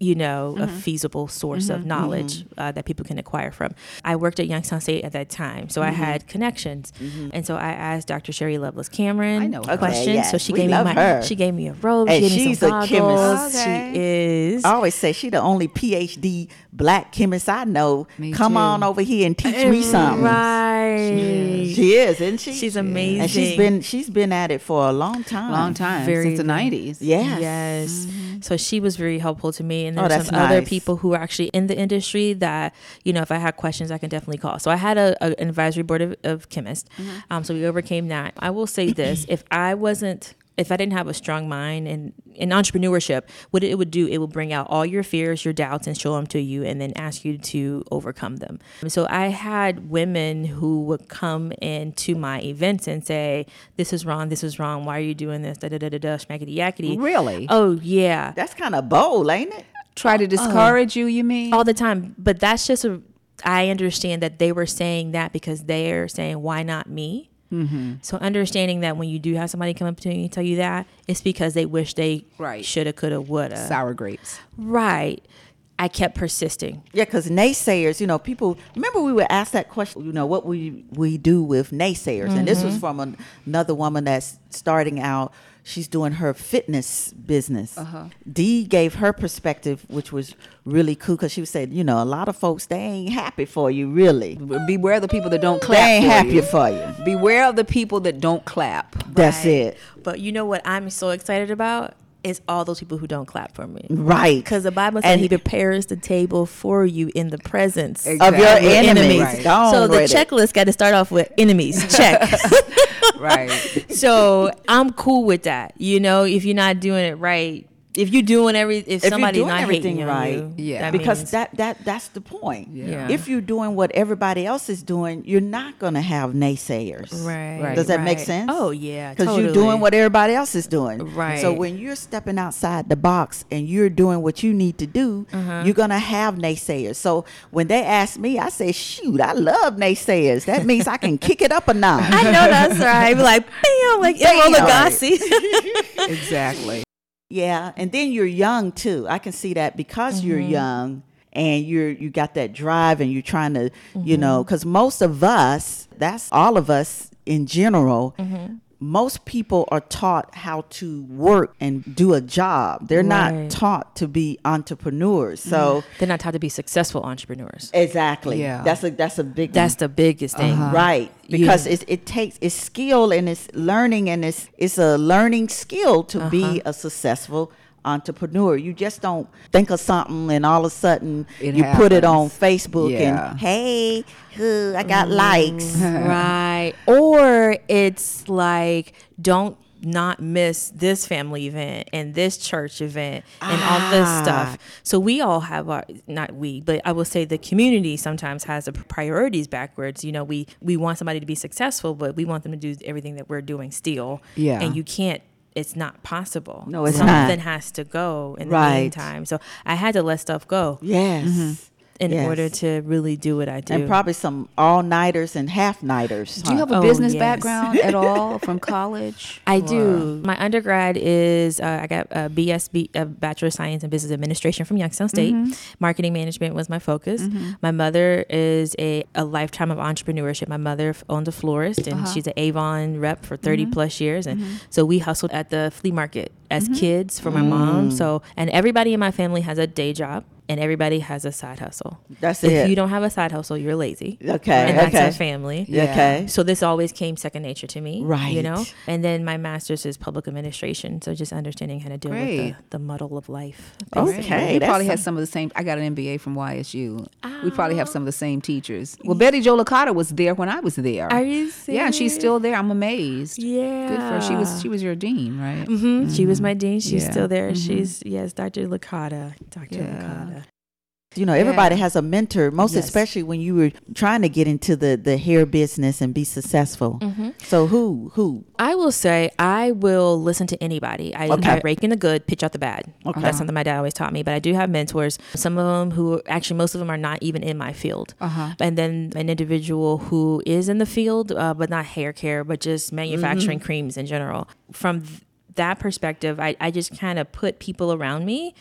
Speaker 5: You know, a mm-hmm. feasible source of mm-hmm. knowledge mm-hmm. uh, that people can acquire from. I worked at Youngstown State at that time, so I had connections, and so I asked Dr. Sherry Lovelace Cameron
Speaker 4: I know.
Speaker 3: Okay,
Speaker 5: questions. so she
Speaker 3: we
Speaker 5: gave me my,
Speaker 3: her.
Speaker 5: she gave me a robe,
Speaker 3: Hey,
Speaker 5: she gave me
Speaker 3: she's
Speaker 5: some
Speaker 3: a chemist.
Speaker 4: Okay.
Speaker 5: She is.
Speaker 3: I always say she's the only PhD black chemist I know.
Speaker 4: Me
Speaker 3: Come
Speaker 4: too.
Speaker 3: on over here and teach me something.
Speaker 5: Right.
Speaker 3: She is, isn't she?
Speaker 5: She's amazing,
Speaker 3: And she's
Speaker 5: amazing.
Speaker 3: been she's been at it for a long time.
Speaker 4: Long time
Speaker 5: Very
Speaker 4: since the nineties.
Speaker 3: Yes.
Speaker 5: Yes. So she was very helpful to me. And
Speaker 3: Oh,
Speaker 5: there's
Speaker 3: that's
Speaker 5: some other people who are actually in the industry that, you know, if I had questions, I can definitely call. So I had a, a- an advisory board of, of chemists. Um, so we overcame that. I will say this if I wasn't, if I didn't have a strong mind and in entrepreneurship, what it would do, it will bring out all your fears, your doubts, and show them to you, and then ask you to overcome them. So I had women who would come into my events and say, "This is wrong. This is wrong. Why are you doing this?" Da da da da da. Schmackety yakety.
Speaker 4: Really?
Speaker 5: Oh yeah,
Speaker 3: That's kind of bold, ain't it?
Speaker 4: Try to discourage you, you mean?
Speaker 5: all the time. But that's just a. I understand that they were saying that because they're saying, "Why not me?" Mm-hmm. So understanding that when you do have somebody come up to you and tell you that, it's because they wish they
Speaker 4: Right.
Speaker 5: shoulda, coulda, woulda.
Speaker 4: Sour grapes.
Speaker 5: Right. I kept persisting.
Speaker 3: Yeah, because naysayers, you know, people remember we were asked that question, you know, what we we do with naysayers, and this was
Speaker 5: Mm-hmm.
Speaker 3: from an, another woman that's starting out. She's doing her fitness business.
Speaker 5: Uh-huh.
Speaker 3: Dee gave her perspective, which was really cool because she said, you know, a lot of folks they ain't happy for you, really.
Speaker 4: Beware of the people that don't clap.
Speaker 3: They ain't
Speaker 4: for
Speaker 3: happy
Speaker 4: you.
Speaker 3: for you.
Speaker 4: Beware of the people that don't clap.
Speaker 3: That's
Speaker 5: Right.
Speaker 3: it,
Speaker 5: But you know what I'm so excited about is all those people who don't clap for me.
Speaker 3: right?
Speaker 5: Because the Bible says
Speaker 3: And-
Speaker 5: He prepares the table for you in the presence
Speaker 3: of your
Speaker 4: Exactly.
Speaker 3: enemies.
Speaker 4: Right.
Speaker 5: So the checklist got to start off with enemies. Check.
Speaker 4: Right.
Speaker 5: so I'm cool with that. You know, if you're not doing it right, if you're doing every, if,
Speaker 3: if you're
Speaker 5: somebody's
Speaker 3: doing
Speaker 5: not
Speaker 3: everything
Speaker 5: hating
Speaker 3: right,
Speaker 5: you,
Speaker 4: Yeah.
Speaker 5: that
Speaker 3: because
Speaker 5: means-
Speaker 3: that that that's the point.
Speaker 5: Yeah.
Speaker 3: If you're doing what everybody else is doing, you're not going to have naysayers.
Speaker 5: right,
Speaker 4: Right.
Speaker 3: Does that make sense?
Speaker 5: Oh yeah,
Speaker 3: Because
Speaker 5: totally.
Speaker 3: you're doing what everybody else is doing.
Speaker 5: Right.
Speaker 3: So when you're stepping outside the box and you're doing what you need to do,
Speaker 5: Uh-huh.
Speaker 3: you're gonna have naysayers. So when they ask me, I say, "Shoot, I love naysayers. That means I can kick it up a notch."
Speaker 5: I know that's right. Be like, bam, like
Speaker 3: Bam.
Speaker 5: Emeril Lagasse.
Speaker 4: exactly.
Speaker 3: Yeah, and then you're young too. I can see that because you're
Speaker 5: Mm-hmm.
Speaker 3: young and you're you got that drive and you're trying to, you
Speaker 5: Mm-hmm.
Speaker 3: know, because most of us, that's all of us in general.
Speaker 5: Mm-hmm.
Speaker 3: Most people are taught how to work and do a job. They're
Speaker 5: Right. Mm-hmm.
Speaker 3: not taught to be entrepreneurs. So
Speaker 5: They're not taught to be successful entrepreneurs.
Speaker 3: exactly,
Speaker 4: Yeah.
Speaker 3: that's a that's a big
Speaker 5: That's
Speaker 3: one.
Speaker 5: the biggest thing.
Speaker 3: right because
Speaker 5: Yeah.
Speaker 3: it, it takes it's skill and it's learning and it's it's a learning skill to
Speaker 5: Uh-huh.
Speaker 3: be a successful entrepreneur you just don't think of something and all of a sudden
Speaker 4: It
Speaker 3: you put it on facebook
Speaker 4: Yeah.
Speaker 3: and hey uh, i got likes
Speaker 5: right. Or it's like, don't not miss this family event and this church event and all this
Speaker 3: Ah.
Speaker 5: stuff. So we all have our not we, but I will say the community sometimes has the priorities backwards. You know, we we want somebody to be successful, but we want them to do everything that we're doing still.
Speaker 4: Yeah.
Speaker 5: And you can't it's not possible.
Speaker 3: No, it's
Speaker 5: Something
Speaker 3: not.
Speaker 5: has to go in the meantime. So I had to let stuff go
Speaker 3: yes mm-hmm.
Speaker 5: In
Speaker 3: Yes.
Speaker 5: order to really do what I do.
Speaker 3: and probably some all-nighters and half-nighters
Speaker 4: Do you have a
Speaker 5: Oh,
Speaker 4: business
Speaker 5: yes.
Speaker 4: background at all from college?
Speaker 5: I
Speaker 4: Or-
Speaker 5: do. My undergrad is uh, I got a BSB, a Bachelor of Science in Business Administration from Youngstown State. Mm-hmm. Marketing management was my focus. Mm-hmm. My mother is a, a lifetime of entrepreneurship. My mother owned a florist, and uh-huh. she's an Avon rep for 30 mm-hmm. plus years. And so we hustled at the flea market as kids for my mom. Mm. So and everybody in my family has a day job. And everybody has a side hustle.
Speaker 3: That's
Speaker 5: if
Speaker 3: it.
Speaker 5: If you don't have a side hustle, you're lazy.
Speaker 3: Okay,
Speaker 5: and that's
Speaker 3: okay.
Speaker 5: our family.
Speaker 4: Yeah.
Speaker 3: Okay.
Speaker 5: So this always came second nature to me,
Speaker 3: Right.
Speaker 5: You know, and then my master's is public administration, so just understanding how to deal
Speaker 4: Great.
Speaker 5: with the, the muddle of life.
Speaker 3: Okay,
Speaker 4: we
Speaker 3: that's
Speaker 4: probably
Speaker 3: some-
Speaker 4: had some of the same. I got an MBA from YSU. We probably have some of the same teachers. Well, Betty Jo Licata was there when I was there.
Speaker 5: Are you
Speaker 4: Yeah, and she's still there. I'm amazed.
Speaker 5: Yeah,
Speaker 4: Good for her. She was she was your dean, right?
Speaker 5: hmm She was my dean. She's
Speaker 4: Yeah.
Speaker 5: still there.
Speaker 4: Mhm.
Speaker 5: She's yes, Dr. Licata. Dr.
Speaker 4: Yeah.
Speaker 5: Licata.
Speaker 3: You know, everybody
Speaker 4: Yeah.
Speaker 3: has a mentor, most
Speaker 4: Yes.
Speaker 3: especially when you were trying to get into the, the hair business and be successful.
Speaker 5: Mm-hmm.
Speaker 3: So who who?
Speaker 5: I will say I will listen to anybody. I,
Speaker 3: Okay.
Speaker 5: I rake in the good, pitch out the bad.
Speaker 3: Okay.
Speaker 5: That's something my dad always taught me. But I do have mentors. Some of them who actually most of them are not even in my field.
Speaker 4: Uh-huh.
Speaker 5: And then an individual who is in the field, uh, but not hair care, but just manufacturing creams in general. From th- that perspective, I, I just kind of put people around me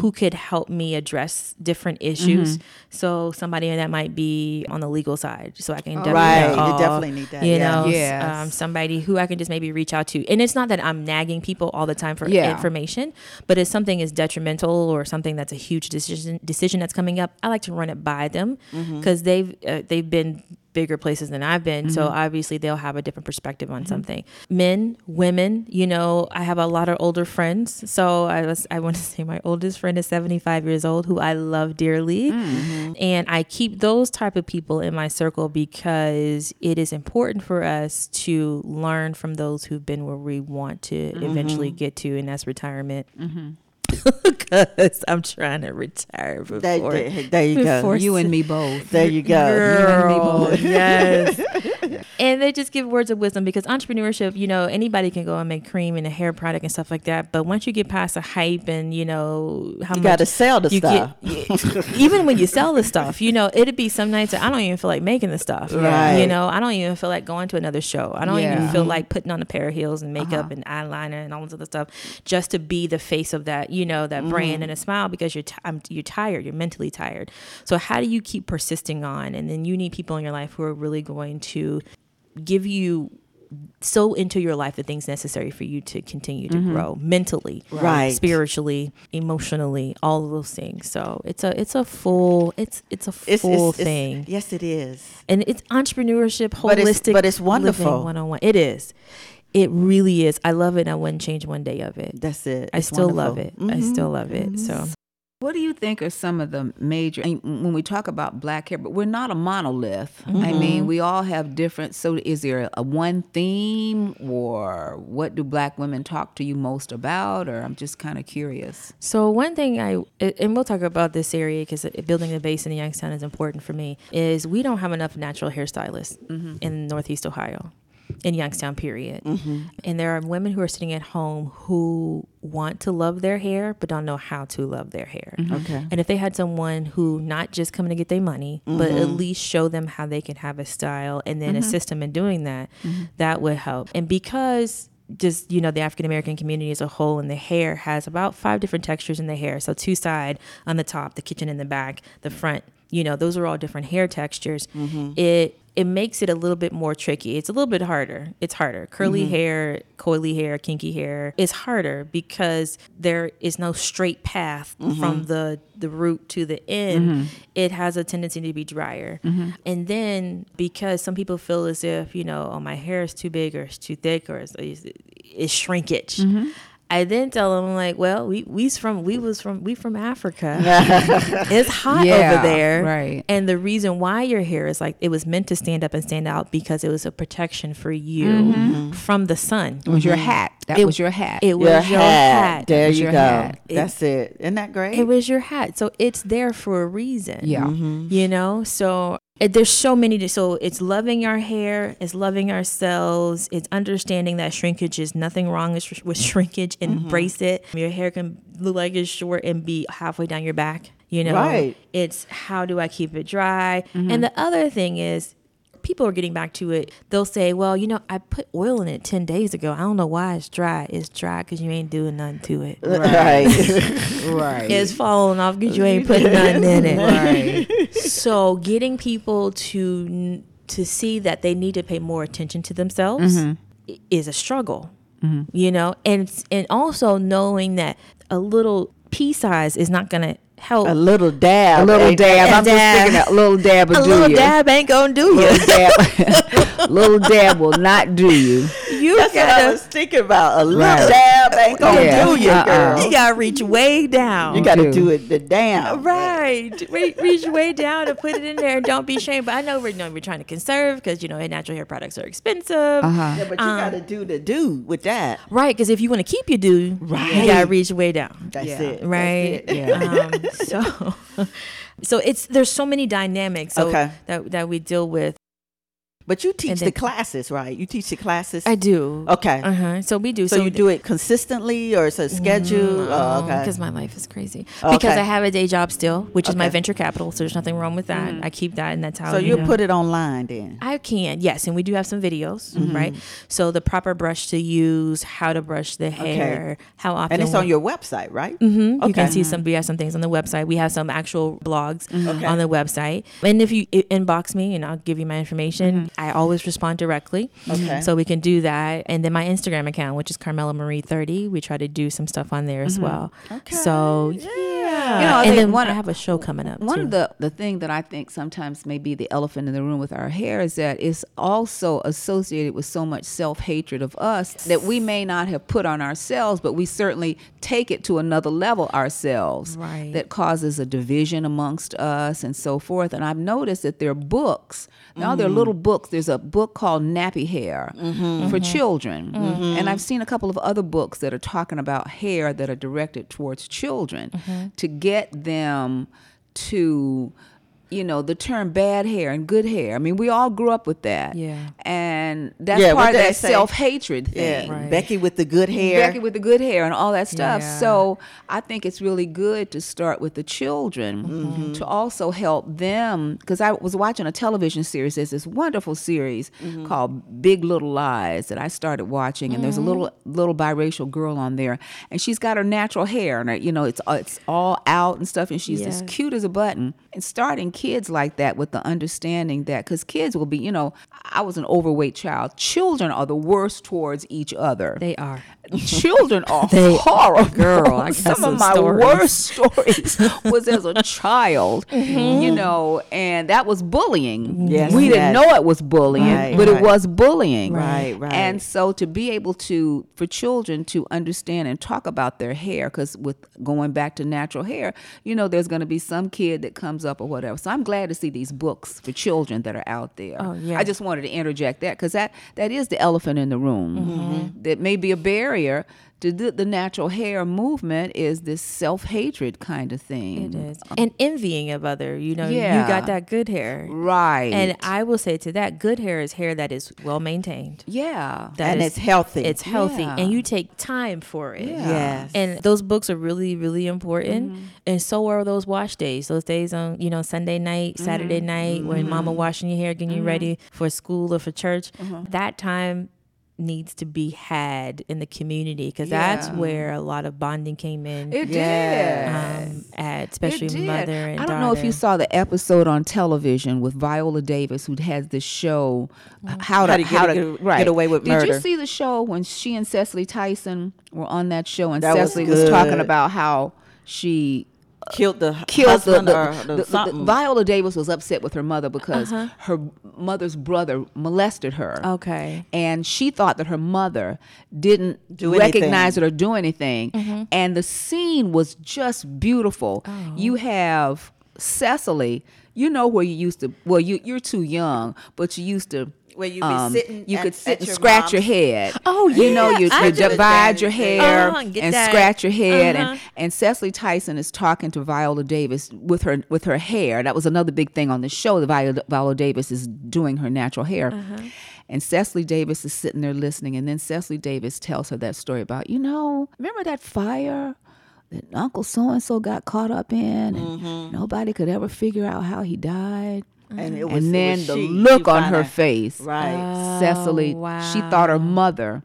Speaker 5: who could help me address different issues. So somebody that might be on the legal side, so I can definitely
Speaker 3: Right, you definitely need that,
Speaker 5: You
Speaker 3: yeah.
Speaker 5: know,
Speaker 4: Yes.
Speaker 5: um, somebody who I can just maybe reach out to. And it's not that I'm nagging people all the time for
Speaker 4: Yeah.
Speaker 5: information, but if something is detrimental or something that's a huge decision decision that's coming up, I like to run it by them
Speaker 3: Mm-hmm.
Speaker 5: because they've uh, they've been bigger places than I've been. So mm-hmm. obviously they'll have a different perspective on mm-hmm. something. Men, women, you know, I have a lot of older friends. So I was I want to say my oldest friend is 75 years old who I love dearly. Mm-hmm. And I keep those type of people in my circle because it is important for us to learn from those who've been where we want to eventually get to and that's retirement. Because I'm trying to retire before.
Speaker 3: There, there, there you go.
Speaker 4: You and me both.
Speaker 3: There you go.
Speaker 5: Girl, yes. and they just give words of wisdom because entrepreneurship, you know, anybody can go and make cream and a hair product and stuff like that. But once you get past the hype and you know how
Speaker 3: You
Speaker 5: much
Speaker 3: got to sell the stuff.
Speaker 5: get, even when you sell the stuff, you know, it'd be some nights that I don't even feel like making the stuff.
Speaker 3: Right.
Speaker 5: You know, I don't even feel like going to another show. I don't even feel like putting on a pair of heels and makeup
Speaker 3: Uh-huh.
Speaker 5: and eyeliner and all this other stuff just to be the face of that, you know, that brand
Speaker 3: Mm-hmm.
Speaker 5: and a smile because you're t- you're tired, you're mentally tired. So how do you keep persisting on? And then you need people in your life who are really going to give you so into your life the things necessary for you to continue to grow mentally,
Speaker 3: Mm-hmm. Right.
Speaker 5: spiritually, emotionally, all of those things. So it's a it's a full it's it's a full
Speaker 3: It's, it's, it's-
Speaker 5: thing,
Speaker 3: yes, it is.
Speaker 5: and it's entrepreneurship,
Speaker 3: But it's-
Speaker 5: holistic,
Speaker 3: but it's wonderful.
Speaker 5: One on one, it is. It really is. I love it. and I wouldn't change one day of it.
Speaker 3: That's it.
Speaker 5: I
Speaker 3: It's
Speaker 5: still love it.
Speaker 3: wonderful.
Speaker 5: I
Speaker 3: Mhm.
Speaker 5: still love it. So
Speaker 4: What do you think are some of the major I mean, when we talk about black hair? But we're not a monolith. I mean, we all have different. So, is there a one theme, or what do black women talk to you most about? Or I'm just kind of curious.
Speaker 5: So one thing I and we'll talk about this area because building the base in Youngstown is important for me is we don't have enough natural hairstylists in Northeast Ohio, in Youngstown period, mm-hmm. and there are women who are sitting at home who want to love their hair but don't know how to love their hair. Mm-hmm. Mm-hmm.
Speaker 3: Okay.
Speaker 5: And if they had someone who not just coming to get their money, but at least show them how they can have a style and then assist them in doing that, that would help. And because just you know the African American community as a whole and the hair has about five different textures in the hair. So two side on the top, the kitchen in the back, the front. You know those are all different hair textures. It it makes it a little bit more tricky. It's a little bit harder. It's harder. Curly mm-hmm. hair, coily hair, kinky hair is harder because there is no straight path mm-hmm. from the the root to the end. Mm-hmm. It has a tendency to be drier. And then because some people feel as if, you know, oh my hair is too big or it's too thick or it's, it's, it's shrinkage. I then tell them like, well, we we's from we was from we from Africa. it's hot
Speaker 4: Yeah,
Speaker 5: over there,
Speaker 4: right.
Speaker 5: And the reason why your hair is like it was meant to stand up and stand out because it was a protection for you mm-hmm. from the sun.
Speaker 4: It was your mm-hmm. hat. That
Speaker 5: It-
Speaker 4: was your hat.
Speaker 5: It was
Speaker 3: Your
Speaker 5: your,
Speaker 3: hat.
Speaker 5: hat.
Speaker 3: There you go.
Speaker 4: hat.
Speaker 3: That's it. Isn't that great?
Speaker 5: It was your hat. So it's there for a reason.
Speaker 4: Yeah. Mm-hmm.
Speaker 5: You know, so it, there's so many. So it's loving our hair, it's loving ourselves, it's understanding that shrinkage is nothing wrong with, with shrinkage. Mm-hmm. Embrace it. Your hair can look like it's short and be halfway down your back. You know,
Speaker 3: Right.
Speaker 5: it's how do I keep it dry? Mm-hmm. And the other thing is, people are getting back to it. They'll say, well, you know, I put oil in it 10 days ago. I don't know why it's dry. It's dry because you ain't doing nothing to it.
Speaker 3: right.
Speaker 4: right.
Speaker 5: It's falling off because you ain't putting nothing in it. Right. So getting people to to see that they need to pay more attention to themselves mm-hmm. i- is a struggle. Mm-hmm. You know, and and also knowing that a little pea size is not going to help.
Speaker 3: A little dab.
Speaker 4: A little
Speaker 3: ain't-
Speaker 4: dab. I'm
Speaker 5: dab.
Speaker 4: just thinking that little dab will
Speaker 5: a
Speaker 4: do
Speaker 5: little
Speaker 4: you.
Speaker 5: dab ain't gonna do you.
Speaker 4: Little dab, little dab will not do you.
Speaker 5: You
Speaker 3: That's what I
Speaker 5: gotta,
Speaker 3: was thinking about. A little
Speaker 4: Right.
Speaker 3: dab ain't gonna
Speaker 4: Yeah.
Speaker 3: do you,
Speaker 4: Uh-uh.
Speaker 3: girl.
Speaker 5: you gotta reach way down.
Speaker 3: You got to
Speaker 4: do.
Speaker 3: do it the damn.
Speaker 5: Right, Re- reach way down and put it in there. and Don't be ashamed. But I know we're, you know, we're trying to conserve because you know natural hair products are expensive.
Speaker 4: Uh-huh.
Speaker 3: Yeah, but you got to do the do with that.
Speaker 5: Right, because if you want to keep your do,
Speaker 3: Right.
Speaker 5: you gotta reach way down.
Speaker 3: That's
Speaker 4: Yeah.
Speaker 3: it. That's
Speaker 5: right
Speaker 3: it.
Speaker 4: Yeah.
Speaker 5: um, so so it's there's so many dynamics so
Speaker 3: Okay.
Speaker 5: that that we deal with
Speaker 3: But you teach
Speaker 5: And
Speaker 3: the classes, right? You teach the classes.
Speaker 5: i do
Speaker 3: Okay.
Speaker 5: uh-huh so we do
Speaker 3: so, you do it consistently, or it's a schedule? Oh, okay.
Speaker 5: because my life is crazy
Speaker 3: Okay.
Speaker 5: because i have a day job still which is my venture capital so there's nothing wrong with that i keep that and that's how
Speaker 3: so
Speaker 5: you
Speaker 3: you
Speaker 5: know.
Speaker 3: put it online then.
Speaker 5: I can, yes, and we do have some videos,
Speaker 3: Mm-hmm.
Speaker 5: right? So the proper brush to use, how to brush the hair, how often,
Speaker 3: And it's on your website, right?
Speaker 5: Mm-hmm.
Speaker 3: Okay.
Speaker 5: You can see some. We have some things on the website. We have some actual blogs
Speaker 3: Okay.
Speaker 5: on the website. And if you inbox me, and I'll give you my information, I always respond directly.
Speaker 3: Okay.
Speaker 5: So we can do that. And then my Instagram account, which is Carmella Marie thirty, we try to do some stuff on there as mm-hmm. well.
Speaker 3: Okay.
Speaker 5: So
Speaker 3: Yeah.
Speaker 5: Yeah.
Speaker 4: You know,
Speaker 5: and
Speaker 4: think
Speaker 5: then
Speaker 4: one-
Speaker 5: I have a show coming up.
Speaker 4: One
Speaker 5: too.
Speaker 4: of the the thing that I think sometimes may be the elephant in the room with our hair is that it's also associated with so much self hatred of us that we may not have put on ourselves, but we certainly take it to another level ourselves.
Speaker 5: Right.
Speaker 4: That causes a division amongst us and so forth. And I've noticed that there are books. Now there are mm-hmm. little books. There's a book called Nappy Hair mm-hmm. for mm-hmm. children. And I've seen a couple of other books that are talking about hair that are directed towards children to get them to you know the term bad hair and good hair i mean we all grew up with that
Speaker 5: Yeah.
Speaker 4: and that's
Speaker 3: Yeah,
Speaker 4: part of that self-hatred
Speaker 3: Yeah.
Speaker 4: thing
Speaker 5: Right.
Speaker 3: Becky with the good hair.
Speaker 4: Becky with the good hair and all that stuff.
Speaker 5: Yeah.
Speaker 4: So I think it's really good to start with the children
Speaker 3: Mm-hmm.
Speaker 4: to also help them. Because I was watching a television series. There's this wonderful series
Speaker 3: Mm-hmm.
Speaker 4: called Big Little Lies that I started watching, and there's a
Speaker 3: Mm-hmm.
Speaker 4: little little biracial girl on there, and she's got her natural hair, and her, you know it's it's all out and stuff, and she's as cute as a button. And starting kids like that with the understanding that because kids will be, you know, I was an overweight child. Children are the worst towards each other
Speaker 5: they are.
Speaker 4: children are
Speaker 5: They-
Speaker 4: horrible.
Speaker 5: Girl,
Speaker 4: some of my
Speaker 5: stories.
Speaker 4: worst stories was as a child,
Speaker 5: Mm-hmm.
Speaker 4: you know, and that was bullying.
Speaker 3: Yes,
Speaker 4: we didn't know it was bullying,
Speaker 3: Right,
Speaker 4: but
Speaker 3: right.
Speaker 4: it was bullying.
Speaker 3: Right, right.
Speaker 4: And so to be able to, for children to understand and talk about their hair, because with going back to natural hair, you know, there's going to be some kid that comes up or whatever. So I'm glad to see these books for children that are out there.
Speaker 5: Oh, yeah.
Speaker 4: I just wanted to interject that because that that is the elephant in the room.
Speaker 5: Mm-hmm.
Speaker 4: That may be a barrier the, the natural hair movement. Is this self hatred kind of thing?
Speaker 5: It is. And envying of other, you know, you got that good hair.
Speaker 4: right?
Speaker 5: And I will say to that, good hair is hair that is well maintained.
Speaker 4: yeah,
Speaker 5: That
Speaker 3: And
Speaker 5: is-
Speaker 3: it's healthy.
Speaker 5: It's healthy,
Speaker 4: Yeah.
Speaker 5: and you take time for it.
Speaker 4: Yeah.
Speaker 3: Yes.
Speaker 5: And those books are really, really important.
Speaker 4: Mm-hmm.
Speaker 5: And so are those wash days. Those days on, you know, Sunday night, Saturday
Speaker 4: Mm-hmm.
Speaker 5: night, when mama washing your hair, getting you ready for school or for church.
Speaker 4: Mm-hmm.
Speaker 5: That time needs to be had in the community because that's where a lot of bonding came in.
Speaker 4: it
Speaker 3: Yes.
Speaker 4: did.
Speaker 5: um, at
Speaker 4: It
Speaker 5: especially
Speaker 4: did.
Speaker 5: mother and
Speaker 4: I don't know if you saw the episode on television with Viola Davis, who has this show, h- how to
Speaker 3: How to Get-
Speaker 4: how to
Speaker 3: Get-
Speaker 4: right.
Speaker 3: Get Away with
Speaker 4: Did
Speaker 3: Murder.
Speaker 4: you see the show when she and Cicely Tyson were on that show, and
Speaker 3: That
Speaker 4: Cicely was, talking about how she
Speaker 3: killed the
Speaker 4: killed the,
Speaker 3: husband
Speaker 4: the,
Speaker 3: or
Speaker 4: the-
Speaker 3: the,
Speaker 4: the- Viola Davis was upset with her mother because
Speaker 5: Uh-huh.
Speaker 4: her mother's brother molested her.
Speaker 5: Okay.
Speaker 4: And she thought that her mother didn't
Speaker 3: Do
Speaker 4: recognize
Speaker 3: anything.
Speaker 4: it or do anything.
Speaker 5: Mm-hmm.
Speaker 4: And the scene was just beautiful.
Speaker 5: Oh.
Speaker 4: You have Cicely, you know where you used to well you you're too young, but you used to
Speaker 3: Where you be sitting
Speaker 4: you
Speaker 3: at-
Speaker 4: could sit
Speaker 3: at
Speaker 4: and
Speaker 3: your
Speaker 4: scratch your head.
Speaker 5: Oh,
Speaker 4: You know,
Speaker 5: yeah,
Speaker 4: you,
Speaker 5: I
Speaker 4: you
Speaker 5: do
Speaker 4: divide your
Speaker 3: that.
Speaker 4: hair
Speaker 5: Uh-huh,
Speaker 4: and
Speaker 5: that.
Speaker 4: scratch your head
Speaker 5: Uh-huh.
Speaker 4: and and Cicely Tyson is talking to Viola Davis with her with her hair. That was another big thing on the show. That Viola, Viola Davis is doing her natural hair,
Speaker 5: Uh-huh.
Speaker 4: and Cicely Davis is sitting there listening. And then Cicely Davis tells her that story about you know remember that fire that Uncle So and So got caught up in, and
Speaker 3: Mm-hmm.
Speaker 4: nobody could ever figure out how he died.
Speaker 3: And mm-hmm. it was,
Speaker 4: and then
Speaker 3: was
Speaker 4: the
Speaker 3: she.
Speaker 4: look
Speaker 3: She
Speaker 4: on her face,
Speaker 3: Right.
Speaker 4: Oh, Cicely, she thought her mother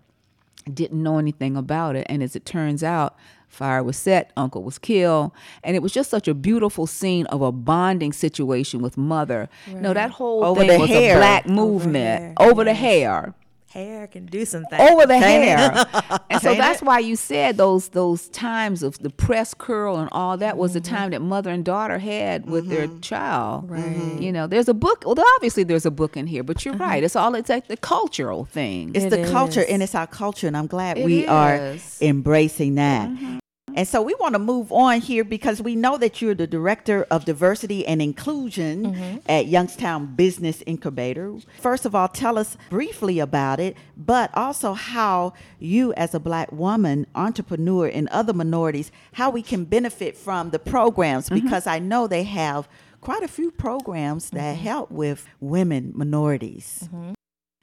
Speaker 4: didn't know anything about it. And as it turns out, fire was set, uncle was killed. And it was just such a beautiful scene of a bonding situation with mother. No, that whole
Speaker 3: Over
Speaker 4: thing
Speaker 3: the
Speaker 4: was
Speaker 3: hair.
Speaker 4: a black movement over, the hair.
Speaker 5: Hair can do some things.
Speaker 4: over the
Speaker 3: Ain't
Speaker 4: hair. and so that's
Speaker 3: it?
Speaker 4: why you said those those times of the press curl and all that was the time that mother and daughter had with their mm-hmm. child. Right. Mm-hmm. You know, there's a book. Well, obviously there's a book in here, but you're mm-hmm. right. It's all it's like the cultural thing.
Speaker 3: It's
Speaker 5: It
Speaker 3: the culture and it's our culture, and I'm glad
Speaker 4: It
Speaker 3: we are embracing that. And so we want to move on here because we know that you're the director of diversity and inclusion mm-hmm. at Youngstown Business Incubator. First of all, tell us briefly about it, but also how you, as a black woman, entrepreneur, and other minorities, how we can benefit from the programs mm-hmm. because I know they have quite a few programs that mm-hmm. help with women minorities.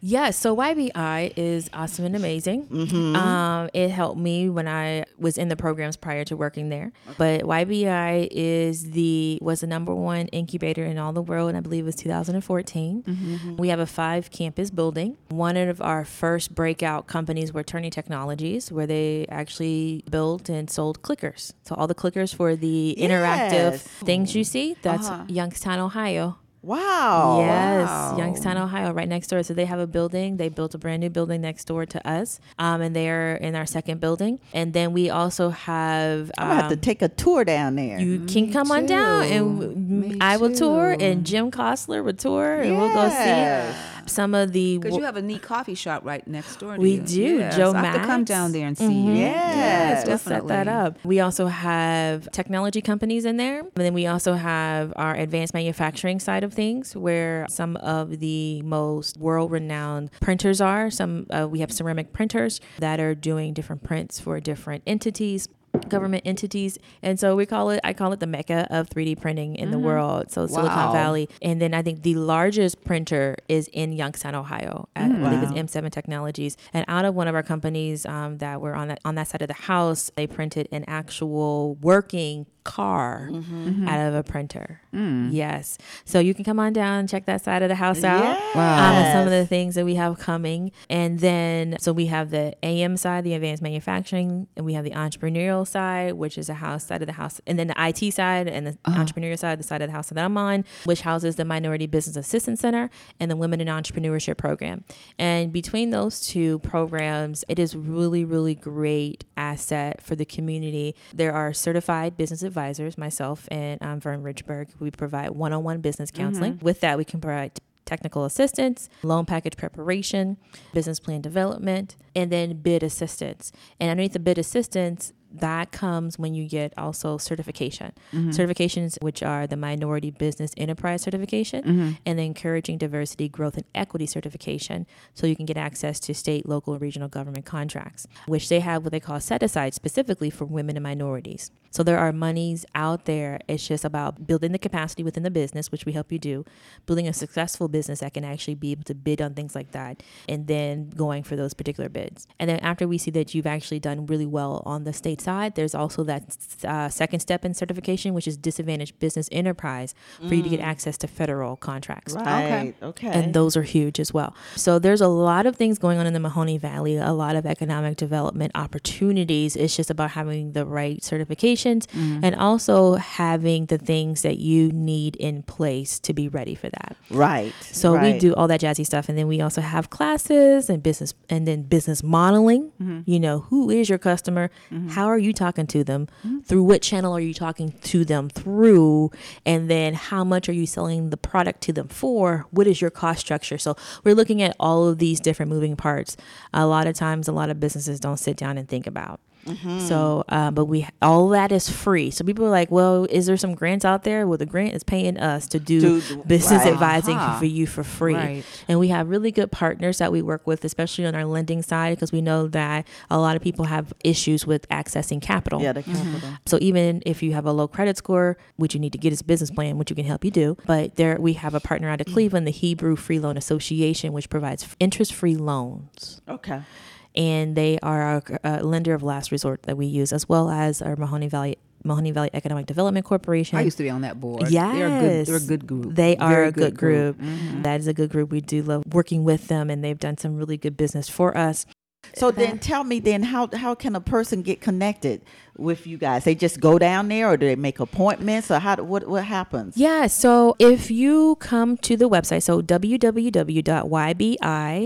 Speaker 5: Yeah, so YBI is awesome and amazing. Mm-hmm. Um, it helped me when I was in the programs prior to working there. But YBI is the was the number one incubator in all the world, and I believe it was 2014. Mm-hmm. Mm-hmm. We have a five campus building. One of our first breakout companies were Turning Technologies, where they actually built and sold clickers. So all the clickers for the interactive
Speaker 3: Yes.
Speaker 5: things you see, that's uh-huh. Youngstown, Ohio.
Speaker 3: Wow.
Speaker 5: Yes, Youngstown, Ohio, right next door. So they have a building. They built a brand new building next door to us, um, and they're in our second building. And then we also have.
Speaker 3: I'm gonna have to
Speaker 5: um,
Speaker 3: take a tour down there.
Speaker 5: you can come on down, and
Speaker 4: Me
Speaker 5: I will tour, and Jim Cossler will tour, and we'll go
Speaker 3: Yes.
Speaker 5: Some of the.
Speaker 4: Because you have a neat coffee shop right next door
Speaker 5: We
Speaker 4: you.
Speaker 5: do,
Speaker 4: Yes,
Speaker 5: Joe
Speaker 4: I have to come down there and see
Speaker 5: Mhm.
Speaker 4: you.
Speaker 3: Yes,
Speaker 5: We'll set that up. We also have technology companies in there. And then we also have our advanced manufacturing side of things where some of the most world renowned printers are. Some uh, we have ceramic printers that are doing different prints for different entities government entities. And so we call it i call it the mecca of 3d printing in the world so silicon valley. And then i think the largest printer is in youngstown ohio at, i believe it's M7 Technologies, and out of one of our companies um, that were on that on that side of the house, they printed an actual working car
Speaker 3: Mm-hmm.
Speaker 5: out of a printer. Yes, so you can come on down and check that side of the house out.
Speaker 3: Yes.
Speaker 5: Um, some of the things that we have coming, and then so we have the AM side, the advanced manufacturing, and we have the entrepreneurial side, which is a house side of the house, and then the IT side and the entrepreneurial side, the side of the house that I'm on, which houses the Minority Business Assistance Center and the Women in Entrepreneurship Program. And between those two programs, it is really, really great asset for the community. There are certified business advisors, myself and um, Vern Richburg. We provide one-on-one business mm-hmm. counseling. With that, we can provide technical assistance, loan package preparation, business plan development, and then bid assistance. And underneath the bid assistance, that comes when you get also certification. Mm-hmm. Certifications, which are the Minority Business Enterprise Certification mm-hmm. and the Encouraging Diversity, Growth, and Equity Certification. So you can get access to state, local, and regional government contracts, which they have what they call set aside specifically for women and minorities. So there are monies out there. It's just about building the capacity within the business, which we help you do, building a successful business that can actually be able to bid on things like that, and then going for those particular bids. And then after we see that you've actually done really well on the state side, there's also that uh, second step in certification, which is disadvantaged business enterprise, for you to get access to federal contracts.
Speaker 3: Right. Okay.
Speaker 5: And those are huge as well. So there's a lot of things going on in the Mahoning Valley, a lot of economic development opportunities. It's just about having the right certifications mm-hmm. and also having the things that you need in place to be ready for that.
Speaker 3: right.
Speaker 5: So we do all that jazzy stuff, and then we also have classes and business, and then business modeling.
Speaker 3: Mm-hmm.
Speaker 5: You know, who is your customer? Mm-hmm. How are you talking to them? Mm-hmm. Through what channel are you talking to them through? And then how much are you selling the product to them for? What is your cost structure? So we're looking at all of these different moving parts. A lot of times, a lot of businesses don't sit down and think about. Mm-hmm. So, uh, but we all that is free. So people are like, "Well, is there some grants out there?" Well, the grant is paying us to do
Speaker 3: Do
Speaker 5: business
Speaker 3: right.
Speaker 5: advising
Speaker 4: Aha.
Speaker 5: for you for free.
Speaker 4: Right.
Speaker 5: And we have really good partners that we work with, especially on our lending side, because we know that a lot of people have issues with accessing capital.
Speaker 3: Yeah, the mm-hmm. capital.
Speaker 5: So even if you have a low credit score, which you need to get is a business plan, which we can help you do. But there we have a partner out of mm. Cleveland, the Hebrew Free Loan Association, which provides interest-free loans
Speaker 3: Okay.
Speaker 5: And they are our uh, lender of last resort that we use, as well as our Mahoning Valley Mahoning Valley Economic Development Corporation.
Speaker 4: I used to be on that board.
Speaker 5: Yes,
Speaker 4: They're a good, they're a good group.
Speaker 5: They are
Speaker 4: Very
Speaker 5: a good group.
Speaker 4: Mhm.
Speaker 5: That is a good group. We do love working with them, and they've done some really good business for us.
Speaker 3: So then tell me then how how can a person get connected with you guys? They just go down there or do they make appointments or how what what happens?
Speaker 5: Yeah, so if you come to the website, so www.ybi,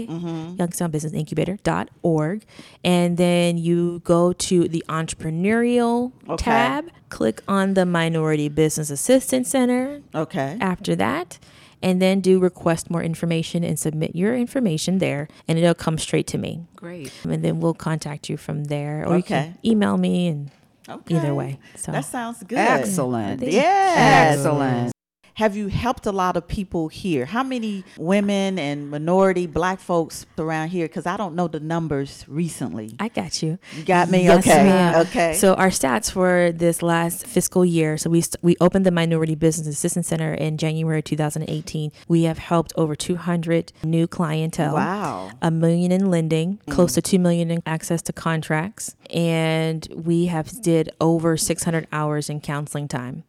Speaker 5: mm-hmm. Youngstown Business Incubator.org, and then you go to the entrepreneurial
Speaker 3: Okay.
Speaker 5: tab, click on the Minority Business Assistance Center
Speaker 3: Okay.
Speaker 5: after that, and then do request more information and submit your information there, and it'll come straight to me.
Speaker 4: Great.
Speaker 5: And then we'll contact you from there, or you can email me, and
Speaker 3: Okay.
Speaker 5: either way. So
Speaker 3: That sounds good.
Speaker 4: Excellent.
Speaker 3: Yes.
Speaker 4: Excellent.
Speaker 3: Have you helped a lot of people here? How many women and minority black folks around here? Because I don't know the numbers recently.
Speaker 5: I got you.
Speaker 3: You got me?
Speaker 5: Yes,
Speaker 3: okay.
Speaker 5: ma'am.
Speaker 3: Okay.
Speaker 5: So our stats for this last fiscal year. So we st- we opened the Minority Business Assistance Center in January 2018. We have helped over 200 new clientele.
Speaker 3: Wow.
Speaker 5: A million in lending, mm. close to two million in access to contracts, and we have did over 600 hours in counseling time.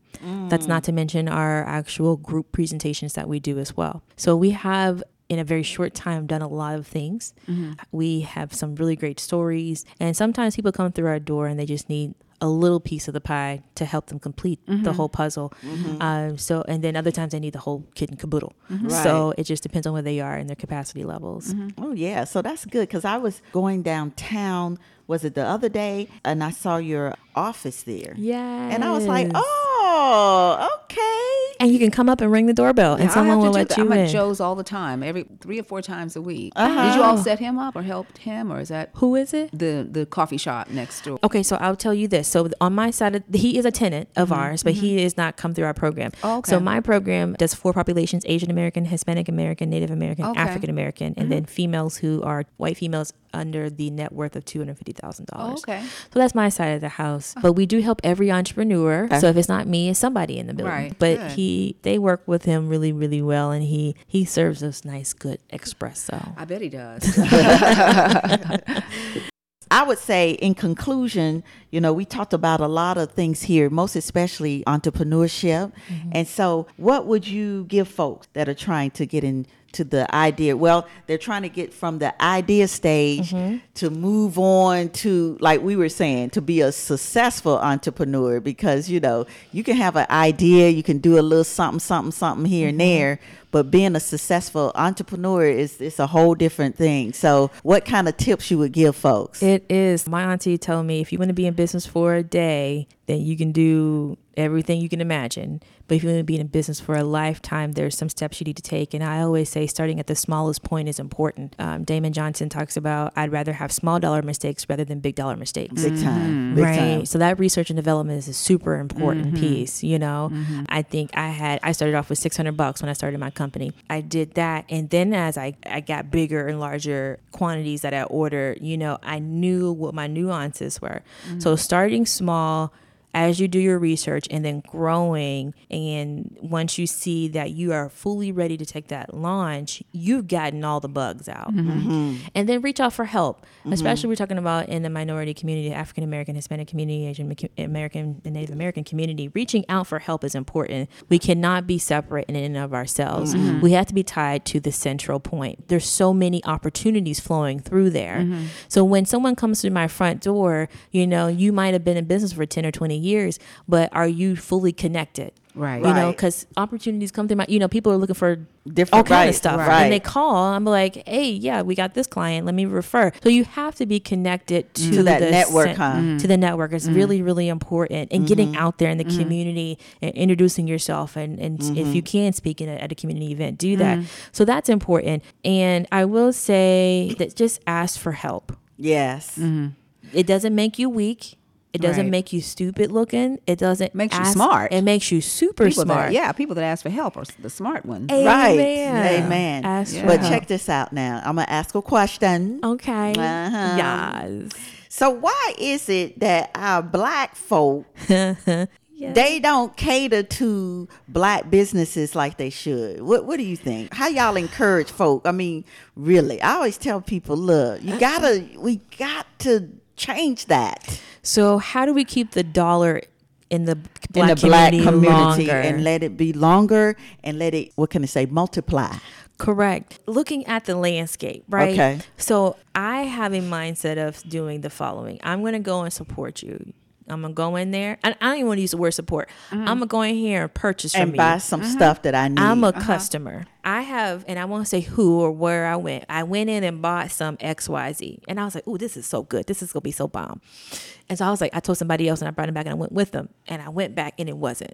Speaker 5: That's not to mention our actual group presentations that we do as well. So we have in a very short time done a lot of things. Mm-hmm. We have some really great stories, and sometimes people come through our door and they just need a little piece of the pie to help them complete the mm-hmm. whole puzzle. Mm-hmm. Um, so, and then other times they need the whole kit and caboodle. So it just depends on where they are and their capacity levels.
Speaker 3: Oh yeah, so that's good because I was going downtown. Was it the other day? And I saw your office there.
Speaker 5: Yeah,
Speaker 3: And I was like, oh, Oh, okay.
Speaker 5: And you can come up and ring the doorbell, and
Speaker 4: Yeah,
Speaker 5: someone will let
Speaker 4: that.
Speaker 5: you
Speaker 4: I'm
Speaker 5: in.
Speaker 4: at Joe's all the time, every three or four times a week.
Speaker 3: Uh-huh.
Speaker 4: Did you all set him up or helped him, or is that
Speaker 5: Who is it?
Speaker 4: the the coffee shop next door?
Speaker 5: Okay, so I'll tell you this. So on my side, of, he is a tenant of mm-hmm, ours, but he mm-hmm. is not come through our program.
Speaker 4: Oh, okay.
Speaker 5: So my program does four populations: Asian American, Hispanic American, Native American,
Speaker 4: Okay.
Speaker 5: African American, and then mm-hmm. females who are white females under the net worth of two hundred fifty thousand
Speaker 4: Oh,
Speaker 5: dollars.
Speaker 4: okay.
Speaker 5: So that's my side of the house. But we do help every entrepreneur. So uh-huh. if it's not me, it's somebody in the building.
Speaker 4: Right,
Speaker 5: But
Speaker 4: good.
Speaker 5: he, they work with him really, really well, and he he serves us nice, good espresso.
Speaker 4: I bet he does.
Speaker 3: I would say, in conclusion, you know, we talked about a lot of things here, most especially entrepreneurship. Mm-hmm. And so, what would you give folks that are trying to get into the idea? Well, they're trying to get from the idea stage mm-hmm. to move on to, like we were saying, to be a successful entrepreneur because, you know, you can have an idea, you can do a little something, something, something here and mm-hmm. there. But being a successful entrepreneur is it's a whole different thing. So, what kind of tips you would give folks?
Speaker 5: It is. My auntie told me if you want to be in business for a day, then you can do everything you can imagine. But if you want to be in business for a lifetime, there's some steps you need to take. And I always say starting at the smallest point is important. Um, Damon Johnson talks about I'd rather have small dollar mistakes rather than big dollar mistakes.
Speaker 3: Big time. Mm-hmm. Big
Speaker 5: right.
Speaker 3: time.
Speaker 5: So that research and development is a super important mm-hmm. piece. You know, mm-hmm. I think I had I started off with six hundred bucks when I started my company. I did that, and then as I I got bigger and larger quantities that I ordered, you know, I knew what my nuances were. So starting small. As you do your research and then growing, and once you see that you are fully ready to take that launch, you've gotten all the bugs out mm-hmm. Mm-hmm. and then reach out for help. Mm-hmm. Especially we're talking about in the minority community, African American, Hispanic community, Asian American, and Native American community. Reaching out for help is important. We cannot be separate in and of ourselves. We have to be tied to the central point. There's so many opportunities flowing through there. So when someone comes to my front door, you know, you might have been in business for 10 or 20 years, but are you fully connected?
Speaker 4: Right.
Speaker 5: You know, because opportunities come through my, you know, people are looking for
Speaker 3: Different-
Speaker 5: all kind
Speaker 3: right,
Speaker 5: of stuff.
Speaker 3: right.
Speaker 5: And they call, I'm like, hey, yeah, we got this client. Let me refer. So you have to be connected mm. to,
Speaker 3: To that
Speaker 5: the
Speaker 3: network,
Speaker 5: cen-
Speaker 3: huh? Mm.
Speaker 5: To the network. It's mm-hmm. really, really important. And getting mm-hmm. out there in the mm-hmm. community and introducing yourself. And, and if you can speak in a, at a community event, do that. So that's important. And I will say that just ask for help.
Speaker 3: Yes.
Speaker 5: It doesn't make you weak. It doesn't
Speaker 4: Right.
Speaker 5: make you stupid looking. It doesn't
Speaker 4: Makes you smart.
Speaker 5: It makes you super
Speaker 4: People
Speaker 5: smart.
Speaker 4: that, yeah, people that ask for help are the smart ones.
Speaker 3: Right.
Speaker 5: Amen.
Speaker 3: Amen.
Speaker 5: Ask for
Speaker 3: But
Speaker 5: help.
Speaker 3: check this out now. I'm going to ask a question.
Speaker 5: Okay.
Speaker 3: Uh-huh.
Speaker 5: Yes.
Speaker 3: So, why is it that our black folk they don't cater to black businesses like they should? What What do you think? How y'all encourage folk? I mean, really, I always tell people, look, you gotta, we got to change that
Speaker 5: So how do we keep the dollar in the black
Speaker 3: in the black
Speaker 5: community,
Speaker 3: community and let it be longer and let it, what can I say, multiply.
Speaker 5: Correct. Looking at the landscape, right?
Speaker 3: Okay.
Speaker 5: So I have a mindset of doing the following. I'm going to go and support you. I'm gonna go in there. I, I don't even want to use the word support. Mm-hmm. I'm gonna go in here and purchase from
Speaker 3: and
Speaker 5: you.
Speaker 3: buy some mm-hmm. stuff that I need.
Speaker 5: I'm a uh-huh. customer. I have, and I won't say who or where I went. I went in and bought some X, Y, Z, and I was like, "Oh, this is so good. This is gonna be so bomb." And so I was like, I told somebody else, and I brought him back, and I went with them, and I went back, and it wasn't.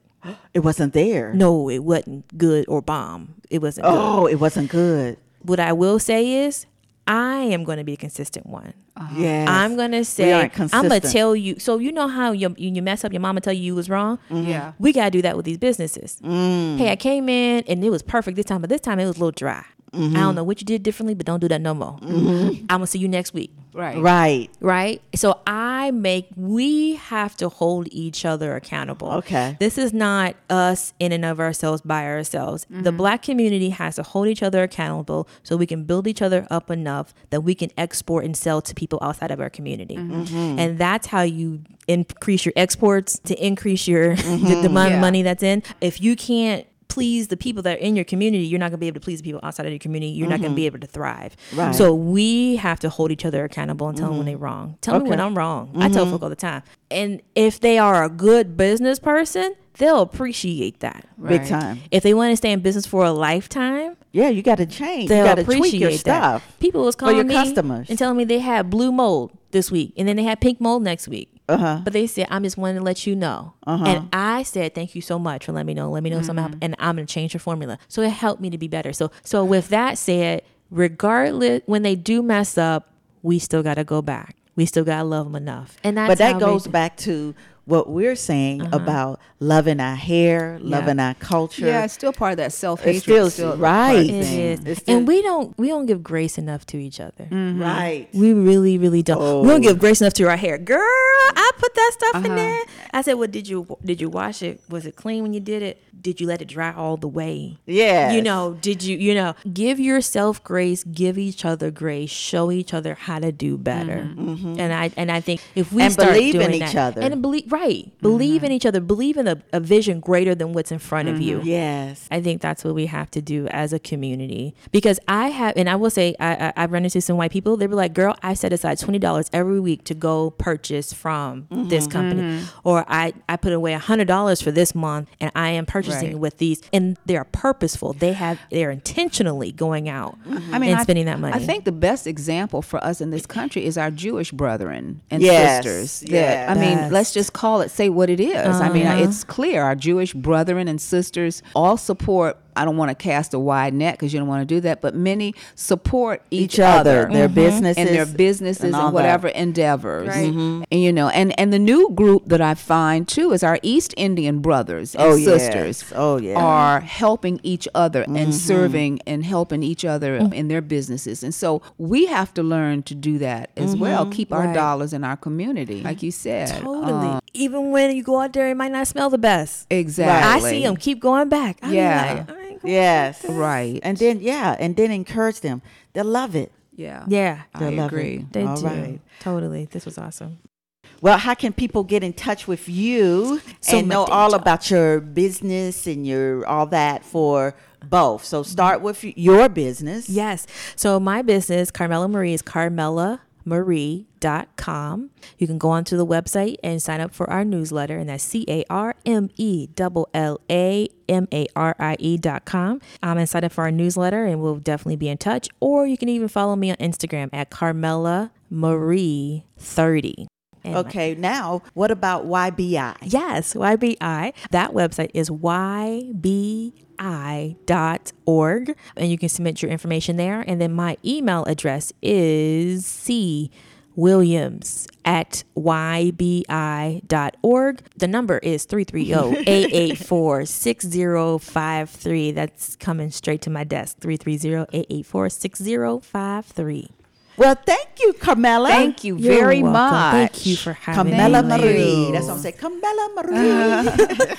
Speaker 3: it wasn't there.
Speaker 5: No, it wasn't good or bomb. It wasn't. good.
Speaker 3: Oh, it wasn't good.
Speaker 5: What I will say is, I am going to be a consistent one.
Speaker 3: Yeah,
Speaker 5: I'm gonna say I'm gonna tell you. So you know how you you mess up, your mama tell you you was wrong.
Speaker 4: Yeah.
Speaker 5: We gotta do that with these businesses.
Speaker 3: Mm.
Speaker 5: Hey, I came in and it was perfect this time, but this time it was a little dry.
Speaker 3: Mm-hmm.
Speaker 5: I don't mm-hmm. know what you did differently, but don't do that no more. Mm-hmm. I'm gonna see you next week.
Speaker 4: Right.
Speaker 3: Right.
Speaker 5: Right. So I make, we have to hold each other accountable.
Speaker 3: Okay.
Speaker 5: This is not us in and of ourselves by ourselves. The mm-hmm. black community has to hold each other accountable so we can build each other up enough that we can export and sell to people outside of our community. And that's how you increase your exports to increase your the, the
Speaker 4: Yeah.
Speaker 5: money that's in. If you can't please the people that are in your community, you're not going to be able to please the people outside of your community. You're not going to be mm-hmm. able to thrive.
Speaker 3: Right.
Speaker 5: So we have to hold each other accountable and tell them when mm-hmm. they're wrong. Tell me when I'm wrong. I tell mm-hmm. folk all the time. And if they are a good business person, they'll appreciate that.
Speaker 3: Big time.
Speaker 5: If they want to stay in business for a lifetime,
Speaker 3: Yeah, you got to change.
Speaker 5: They'll
Speaker 3: got to tweak
Speaker 5: appreciate
Speaker 3: your
Speaker 5: that.
Speaker 3: stuff.
Speaker 5: People was
Speaker 3: for
Speaker 5: calling
Speaker 3: your
Speaker 5: me
Speaker 3: customers.
Speaker 5: and telling me they had blue mold this week, and then they had pink mold next week.
Speaker 3: Uh-huh.
Speaker 5: But they said, "I'm just wanting to let you know." Uh-huh. And I said, "Thank you so much for letting me know. Let me know something,
Speaker 3: Mm-hmm.
Speaker 5: and I'm gonna change your formula." So it helped me to be better. So, so with that said, regardless when they do mess up, we still got to go back. We still got to love them enough, and that's
Speaker 3: but that goes back to what we're saying
Speaker 5: Uh-huh.
Speaker 3: about loving our hair, loving our culture.
Speaker 4: Yeah, it's still part of that self
Speaker 3: It's
Speaker 4: hatred.
Speaker 3: still- right.
Speaker 5: It is,
Speaker 3: It's still-
Speaker 5: and we don't we don't give grace enough to each other. Mm-hmm.
Speaker 3: right.
Speaker 5: We really, really don't. We
Speaker 3: Oh.
Speaker 5: don't give oh. grace enough to our hair, girl. I put that stuff in uh-huh. there. I said, "Well, did you did you wash it? Was it clean when you did it? Did you let it dry all the way?
Speaker 3: Yeah.
Speaker 5: You know, did you you know give yourself grace, give each other grace, show each other how to do better. Mm-hmm. Mm-hmm. And I and I think if we
Speaker 3: And
Speaker 5: start
Speaker 3: believe in
Speaker 5: doing
Speaker 3: each
Speaker 5: that-
Speaker 3: other.
Speaker 5: and believe right, believe in mm-hmm. each other, believe in a, a vision greater than what's in front of you. Mm-hmm.
Speaker 3: Yes.
Speaker 5: I think that's what we have to do as a community because I have, and I will say, I, I, I've run into some white people. They were like, "Girl, I set aside twenty dollars every week to go purchase from mm-hmm. this company, or I I put away hundred dollars for this month, and I am purchasing
Speaker 4: Right.
Speaker 5: with these, and they are purposeful. They have, they're intentionally going out
Speaker 4: I mean,
Speaker 5: and
Speaker 4: I-
Speaker 5: spending that money.
Speaker 4: I think the best example for us in this country is our Jewish brethren and
Speaker 3: Yes,
Speaker 4: sisters. That
Speaker 3: yes.
Speaker 4: I mean, let's just call it, say what it is. I mean,
Speaker 5: Uh-huh.
Speaker 4: it's clear our Jewish brethren and sisters all support. I don't want to cast a wide net because you don't want to do that, but many support each,
Speaker 3: Each other, their
Speaker 4: Mhm.
Speaker 3: businesses
Speaker 4: and their businesses
Speaker 3: and
Speaker 4: and,
Speaker 3: all that.
Speaker 4: whatever endeavors.
Speaker 5: Right.
Speaker 4: And you know, and and the new group that I find too is our East Indian brothers and
Speaker 3: Oh, yes.
Speaker 4: sisters
Speaker 3: Oh, yeah.
Speaker 4: are helping each other
Speaker 3: Mm-hmm.
Speaker 4: and serving and helping each other in their businesses. And so we have to learn to do that as well. Keep our dollars in our community, like you said.
Speaker 5: totally.
Speaker 4: Um,
Speaker 5: Even when you go out there, it might not smell the best.
Speaker 4: exactly.
Speaker 5: I see them keep going back. I be
Speaker 4: Yeah.
Speaker 5: Like, I ain't going
Speaker 3: Yes.
Speaker 4: Right.
Speaker 3: And then yeah, and then encourage them. They'll love it.
Speaker 4: Yeah.
Speaker 5: Yeah,
Speaker 4: I
Speaker 3: They'll love
Speaker 4: agree.
Speaker 3: it.
Speaker 5: they
Speaker 3: All
Speaker 5: do.
Speaker 3: right.
Speaker 5: Totally. This was awesome.
Speaker 3: Well, how can people get in touch with you
Speaker 5: So
Speaker 3: and know
Speaker 5: much
Speaker 3: all
Speaker 5: data.
Speaker 3: about your business and your all that for both? So start with your business.
Speaker 5: Yes. So my business, Carmella Marie, is carmellamarie.com. You can go onto the website and sign up for our newsletter, and that's C A R M E L L A M A R I E dot com. Um, and sign up for our newsletter, and we'll definitely be in touch. Or you can even follow me on Instagram at Carmella Marie 30. And
Speaker 3: Okay, now what about YBI?
Speaker 5: Yes, YBI. That website is ybi.org, and you can submit your information there. And then my email address is c williams at ybi.org. The number is oh, 330-884-6053. That's coming straight to my desk, 330-884-6053.
Speaker 3: Well, thank you, Carmella.
Speaker 4: Thank you
Speaker 5: You're
Speaker 4: very
Speaker 5: welcome.
Speaker 4: much.
Speaker 5: Thank you for having
Speaker 3: Carmella
Speaker 5: me.
Speaker 3: Marie. That's what I'm saying. Carmella Marie. Uh-huh.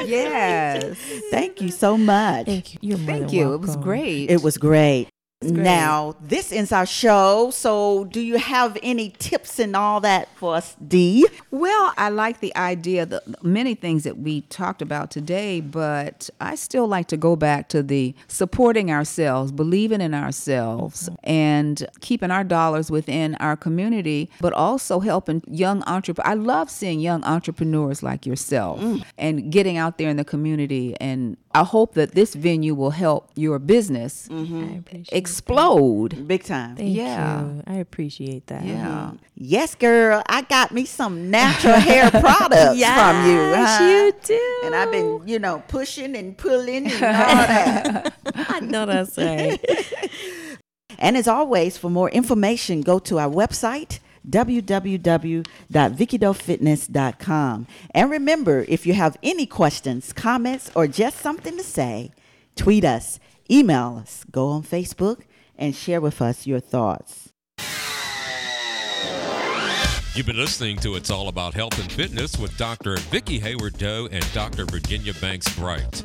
Speaker 4: Yes.
Speaker 3: Thank you so much.
Speaker 5: Thank you. You're more
Speaker 4: Thank
Speaker 5: than
Speaker 4: you. It was great.
Speaker 3: It was great. Now, this ends our show. So, do you have any tips and all that for us, Dee?
Speaker 4: Well, I like the idea, the many things that we talked about today, but I still like to go back to the supporting ourselves, believing in ourselves, mm-hmm. and keeping our dollars within our community, but also helping young entrepreneurs. I love seeing young entrepreneurs like yourself mm. and getting out there in the community. And I hope that this venue will help your business mm-hmm.
Speaker 5: I appreciate
Speaker 4: explode.
Speaker 3: Big time.
Speaker 5: Thank
Speaker 4: Yeah.
Speaker 5: you. I appreciate that.
Speaker 4: Yeah. Mm-hmm.
Speaker 3: Yes, girl. I got me some natural hair products from you.
Speaker 5: Yes,
Speaker 3: huh?
Speaker 5: you do.
Speaker 3: And I've been, you know, pushing and pulling and all that.
Speaker 5: I know that's right.
Speaker 3: and as always, for more information, go to our website www.vickydoefitness.com. And remember, if you have any questions, comments, or just something to say, tweet us, email us, go on Facebook, and share with us your thoughts.
Speaker 6: You've been listening to It's All About Health and Fitness with Dr. Vicky Haywood Doe and Dr. Virginia Banks Bright.